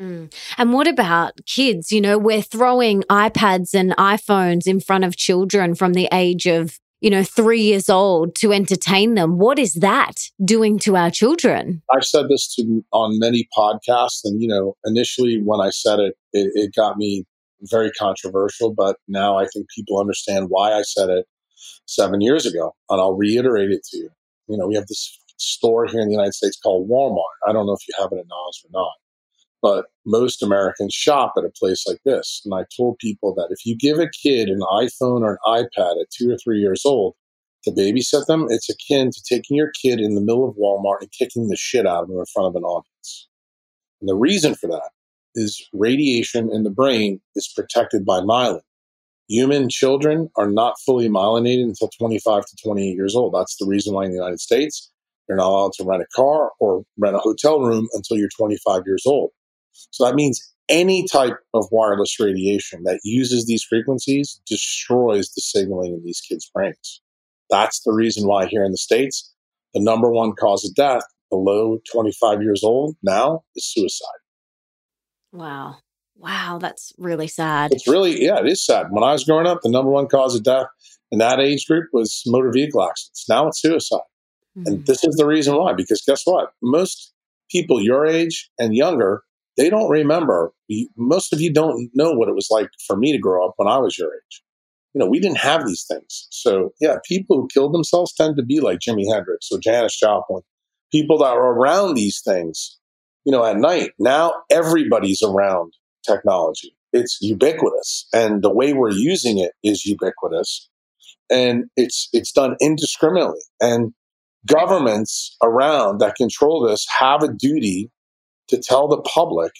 S1: Mm. And what about kids? You know, we're throwing iPads and iPhones in front of children from the age of, you know, three years old to entertain them. What is that doing to our children?
S2: I've said this to on many podcasts, and you know, initially when I said it, it, it got me very controversial. But now I think people understand why I said it, seven years ago. And I'll reiterate it to you. You know, we have this store here in the United States called Walmart. I don't know if you have it in Oz or not, but most Americans shop at a place like this. And I told people that if you give a kid an iPhone or an iPad at two or three years old to babysit them, it's akin to taking your kid in the middle of Walmart and kicking the shit out of them in front of an audience. And the reason for that is radiation in the brain is protected by myelin. Human children are not fully myelinated until 25 to 28 years old. That's the reason why in the United States, you're not allowed to rent a car or rent a hotel room until you're 25 years old. So that means any type of wireless radiation that uses these frequencies destroys the signaling in these kids' brains. That's the reason why here in the States, the number one cause of death below 25 years old now is suicide.
S1: Wow. Wow, that's really sad.
S2: It's really, yeah, it is sad. When I was growing up, the number one cause of death in that age group was motor vehicle accidents. Now it's suicide. Mm-hmm. And this is the reason why, because guess what? Most people your age and younger, they don't remember. Most of you don't know what it was like for me to grow up when I was your age. You know, we didn't have these things. So, yeah, people who killed themselves tend to be like Jimi Hendrix or Janis Joplin, people that are around these things, you know, at night. Now everybody's around technology. It's ubiquitous, and the way we're using it is ubiquitous, and it's it's done indiscriminately. And governments around that control this have a duty to tell the public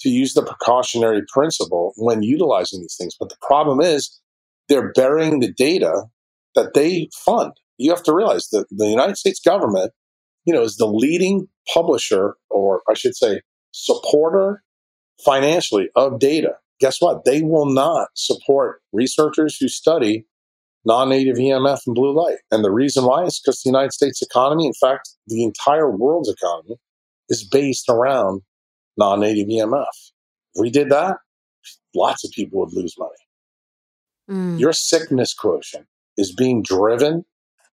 S2: to use the precautionary principle when utilizing these things. But the problem is they're burying the data that they fund. You have to realize that the United States government, you know, is the leading publisher, or I should say, supporter financially of data, guess what? They will not support researchers who study non-native EMF and blue light. And the reason why is because the United States economy, in fact, the entire world's economy is based around non-native EMF. If we did that, lots of people would lose money. Mm. Your sickness quotient is being driven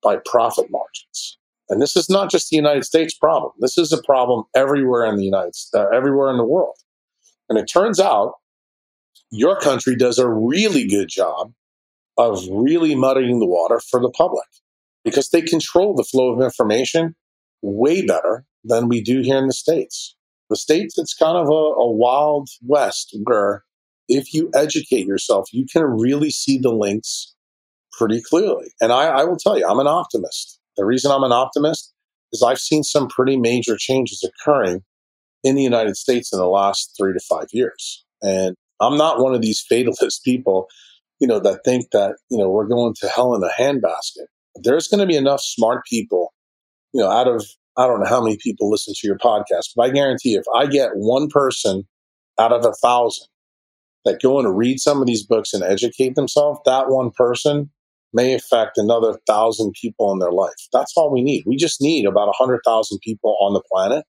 S2: by profit margins. And this is not just the United States problem. This is a problem everywhere in the United uh, everywhere in the world. And it turns out your country does a really good job of really muddying the water for the public because they control the flow of information way better than we do here in the States. The States, it's kind of a, a wild west where if you educate yourself, you can really see the links pretty clearly. And I, I will tell you, I'm an optimist. The reason I'm an optimist is I've seen some pretty major changes occurring in the United States in the last three to five years. And I'm not one of these fatalist people, you know, that think that, you know, we're going to hell in a handbasket. There's going to be enough smart people, you know, out of, I don't know how many people listen to your podcast, but I guarantee if I get one person out of a thousand that go to read some of these books and educate themselves, that one person may affect another thousand people in their life. That's all we need. We just need about a 100,000 people on the planet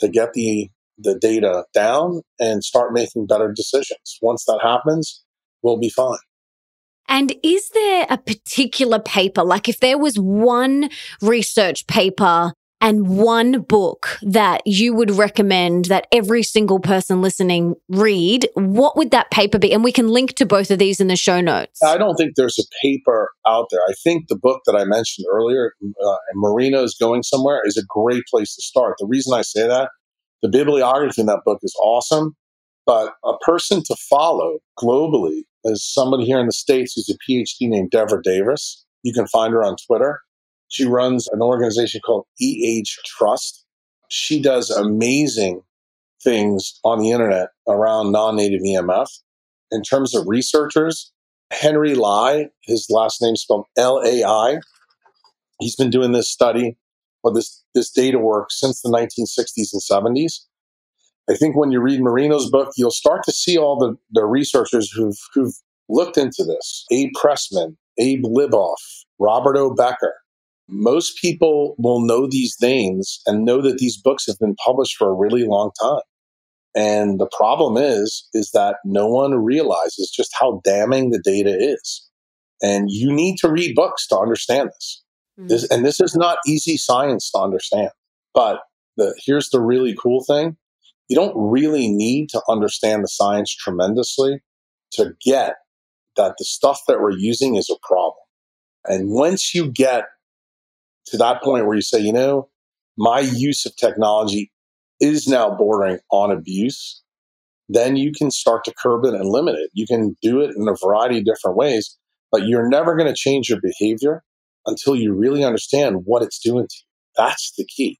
S2: to get the, the data down and start making better decisions. Once that happens, we'll be fine.
S1: And is there a particular paper, like if there was one research paper and one book that you would recommend that every single person listening read, what would that paper be? And we can link to both of these in the show notes.
S2: I don't think there's a paper out there. I think the book that I mentioned earlier, uh, Marino is Going Somewhere, is a great place to start. The reason I say that, the bibliography in that book is awesome, but a person to follow globally is somebody here in the States who's a PhD named Devra Davis. You can find her on Twitter. She runs an organization called EH Trust. She does amazing things on the internet around non native EMF. In terms of researchers, Henry Lai, his last name spelled L A I, he's been doing this study or this, this data work since the 1960s and 70s. I think when you read Marino's book, you'll start to see all the, the researchers who've, who've looked into this. Abe Pressman, Abe Liboff, Robert O. Becker, most people will know these names and know that these books have been published for a really long time. And the problem is, is that no one realizes just how damning the data is. And you need to read books to understand this. Mm-hmm. this and this is not easy science to understand. But the, here's the really cool thing. You don't really need to understand the science tremendously to get that the stuff that we're using is a problem. And once you get to that point where you say, you know, my use of technology is now bordering on abuse, then you can start to curb it and limit it. You can do it in a variety of different ways, but you're never going to change your behavior until you really understand what it's doing to you. That's the key.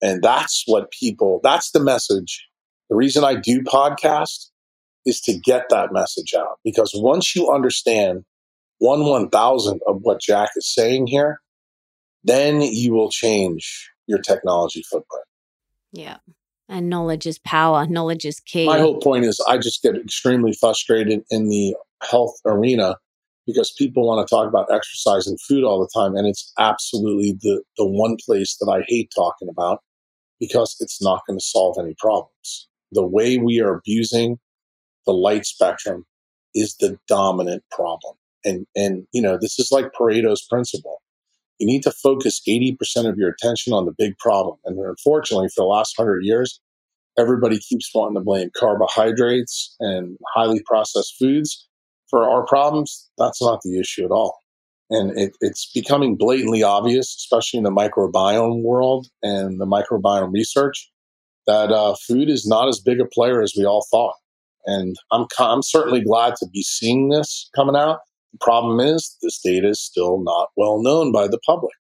S2: And that's what people, that's the message. The reason I do podcasts is to get that message out because once you understand one one thousand of what Jack is saying here, then you will change your technology footprint.
S1: Yeah. And knowledge is power. Knowledge is key.
S2: My whole point is I just get extremely frustrated in the health arena because people want to talk about exercise and food all the time. And it's absolutely the, the one place that I hate talking about because it's not going to solve any problems. The way we are abusing the light spectrum is the dominant problem. And, and, you know, this is like Pareto's principle you need to focus 80% of your attention on the big problem. And unfortunately, for the last hundred years, everybody keeps wanting to blame carbohydrates and highly processed foods for our problems. That's not the issue at all. And it, it's becoming blatantly obvious, especially in the microbiome world and the microbiome research, that uh, food is not as big a player as we all thought. And I'm, I'm certainly glad to be seeing this coming out. The problem is this data is still not well known by the public.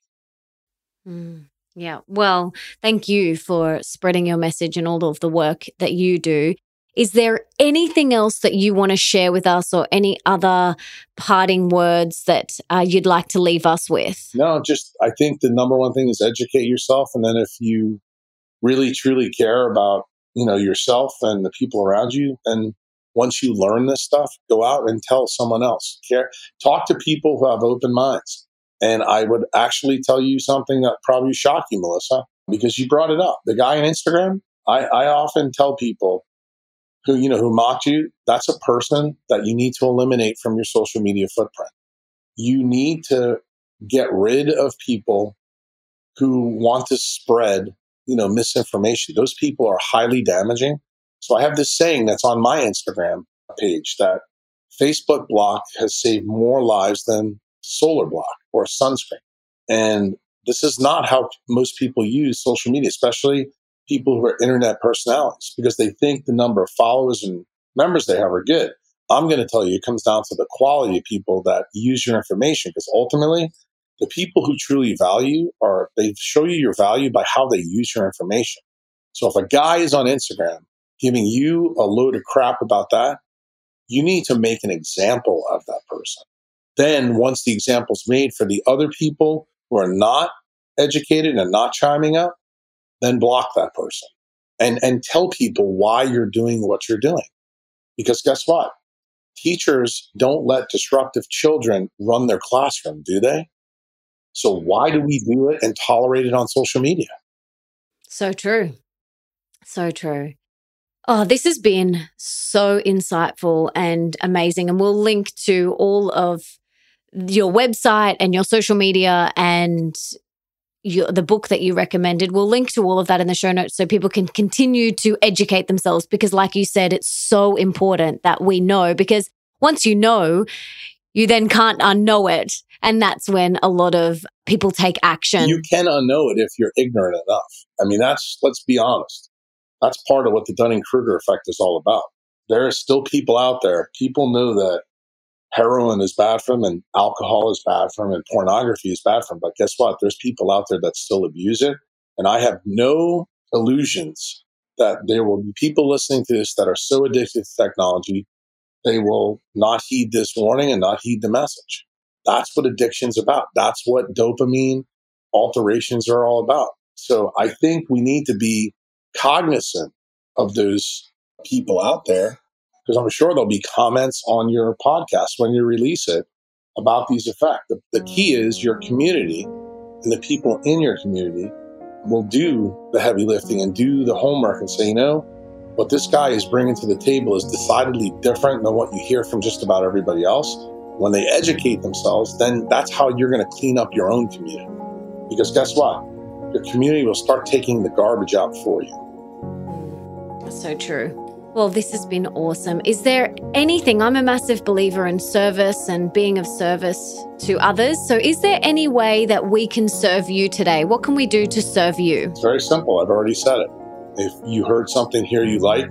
S1: Mm, yeah. Well, thank you for spreading your message and all of the work that you do. Is there anything else that you want to share with us or any other parting words that uh, you'd like to leave us with?
S2: No, just I think the number one thing is educate yourself. And then if you really truly care about, you know, yourself and the people around you, then once you learn this stuff, go out and tell someone else. Care, talk to people who have open minds. And I would actually tell you something that probably shocked you, Melissa, because you brought it up. The guy on Instagram, I, I often tell people who, you know, who mocked you, that's a person that you need to eliminate from your social media footprint. You need to get rid of people who want to spread, you know, misinformation. Those people are highly damaging so I have this saying that's on my Instagram page that Facebook block has saved more lives than solar block or sunscreen. And this is not how most people use social media, especially people who are internet personalities because they think the number of followers and members they have are good. I'm going to tell you, it comes down to the quality of people that use your information because ultimately, the people who truly value are they show you your value by how they use your information. So if a guy is on Instagram giving you a load of crap about that, you need to make an example of that person. Then once the example's made for the other people who are not educated and not chiming up, then block that person and, and tell people why you're doing what you're doing. Because guess what? Teachers don't let disruptive children run their classroom, do they? So why do we do it and tolerate it on social media?
S1: So true. So true. Oh, this has been so insightful and amazing. And we'll link to all of your website and your social media and your, the book that you recommended. We'll link to all of that in the show notes so people can continue to educate themselves because, like you said, it's so important that we know because once you know, you then can't unknow it. And that's when a lot of people take action.
S2: You can unknow it if you're ignorant enough. I mean, that's, let's be honest. That's part of what the Dunning Kruger effect is all about. There are still people out there. People know that heroin is bad for them and alcohol is bad for them and pornography is bad for them. But guess what? There's people out there that still abuse it. And I have no illusions that there will be people listening to this that are so addicted to technology, they will not heed this warning and not heed the message. That's what addiction's about. That's what dopamine alterations are all about. So I think we need to be cognizant of those people out there because I'm sure there'll be comments on your podcast when you release it about these effects. The, the key is your community and the people in your community will do the heavy lifting and do the homework and say, you know, what this guy is bringing to the table is decidedly different than what you hear from just about everybody else. When they educate themselves, then that's how you're going to clean up your own community. Because guess what? Your community will start taking the garbage out for you.
S1: So true. Well, this has been awesome. Is there anything? I'm a massive believer in service and being of service to others. So, is there any way that we can serve you today? What can we do to serve you?
S2: It's very simple. I've already said it. If you heard something here you like,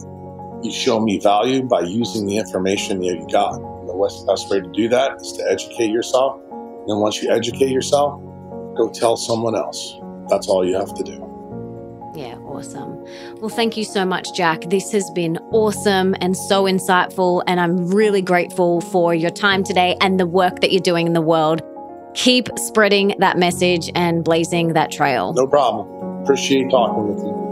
S2: you show me value by using the information that you got. The best way to do that is to educate yourself. And once you educate yourself, go tell someone else. That's all you have to do.
S1: Awesome. Well, thank you so much, Jack. This has been awesome and so insightful. And I'm really grateful for your time today and the work that you're doing in the world. Keep spreading that message and blazing that trail.
S2: No problem. Appreciate talking with you.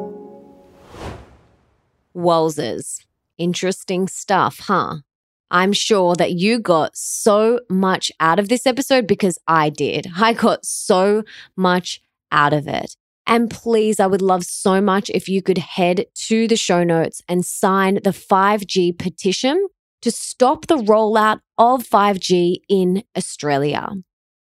S1: Wowzers. Interesting stuff, huh? I'm sure that you got so much out of this episode because I did. I got so much out of it. And please, I would love so much if you could head to the show notes and sign the 5G petition to stop the rollout of 5G in Australia.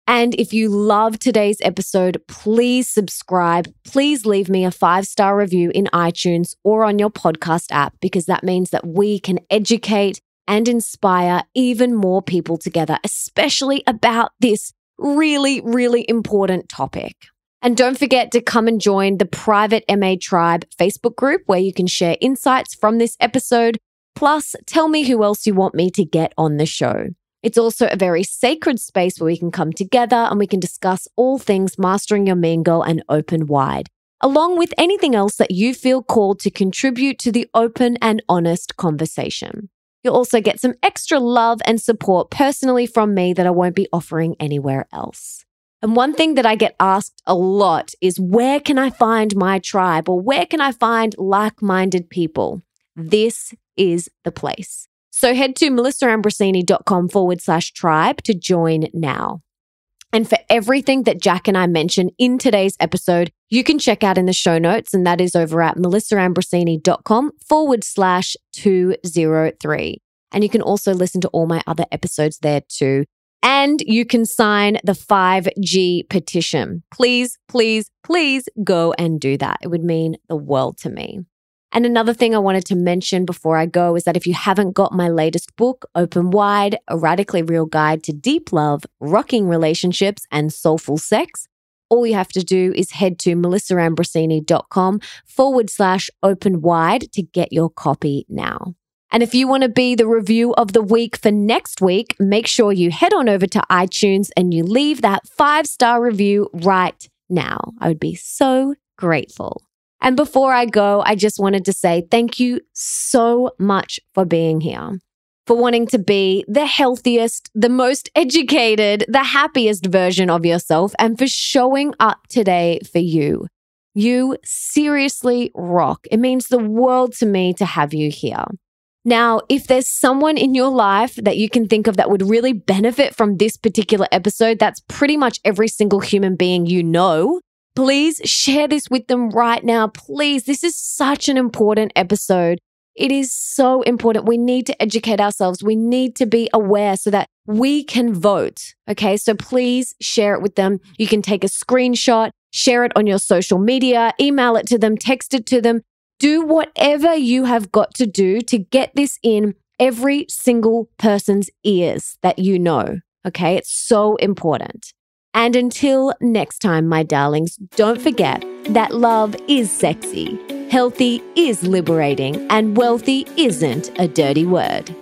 S1: And if you love today's episode, please subscribe. Please leave me a five star review in iTunes or on your podcast app because that means that we can educate and inspire even more people together, especially about this really, really important topic. And don't forget to come and join the private MA Tribe Facebook group where you can share insights from this episode. Plus, tell me who else you want me to get on the show. It's also a very sacred space where we can come together and we can discuss all things mastering your mean girl and open wide, along with anything else that you feel called to contribute to the open and honest conversation. You'll also get some extra love and support personally from me that I won't be offering anywhere else. And one thing that I get asked a lot is where can I find my tribe or where can I find like minded people? This is the place. So head to melissaambrosini.com forward slash tribe to join now. And for everything that Jack and I mentioned in today's episode, you can check out in the show notes, and that is over at melissaambrosini.com forward slash 203. And you can also listen to all my other episodes there too. And you can sign the 5G petition. Please, please, please go and do that. It would mean the world to me. And another thing I wanted to mention before I go is that if you haven't got my latest book, Open Wide, A Radically Real Guide to Deep Love, Rocking Relationships, and Soulful Sex, all you have to do is head to melissaambrosini.com forward slash open wide to get your copy now. And if you want to be the review of the week for next week, make sure you head on over to iTunes and you leave that five star review right now. I would be so grateful. And before I go, I just wanted to say thank you so much for being here, for wanting to be the healthiest, the most educated, the happiest version of yourself, and for showing up today for you. You seriously rock. It means the world to me to have you here. Now, if there's someone in your life that you can think of that would really benefit from this particular episode, that's pretty much every single human being you know. Please share this with them right now. Please, this is such an important episode. It is so important. We need to educate ourselves. We need to be aware so that we can vote. Okay. So please share it with them. You can take a screenshot, share it on your social media, email it to them, text it to them. Do whatever you have got to do to get this in every single person's ears that you know. Okay. It's so important. And until next time, my darlings, don't forget that love is sexy, healthy is liberating, and wealthy isn't a dirty word.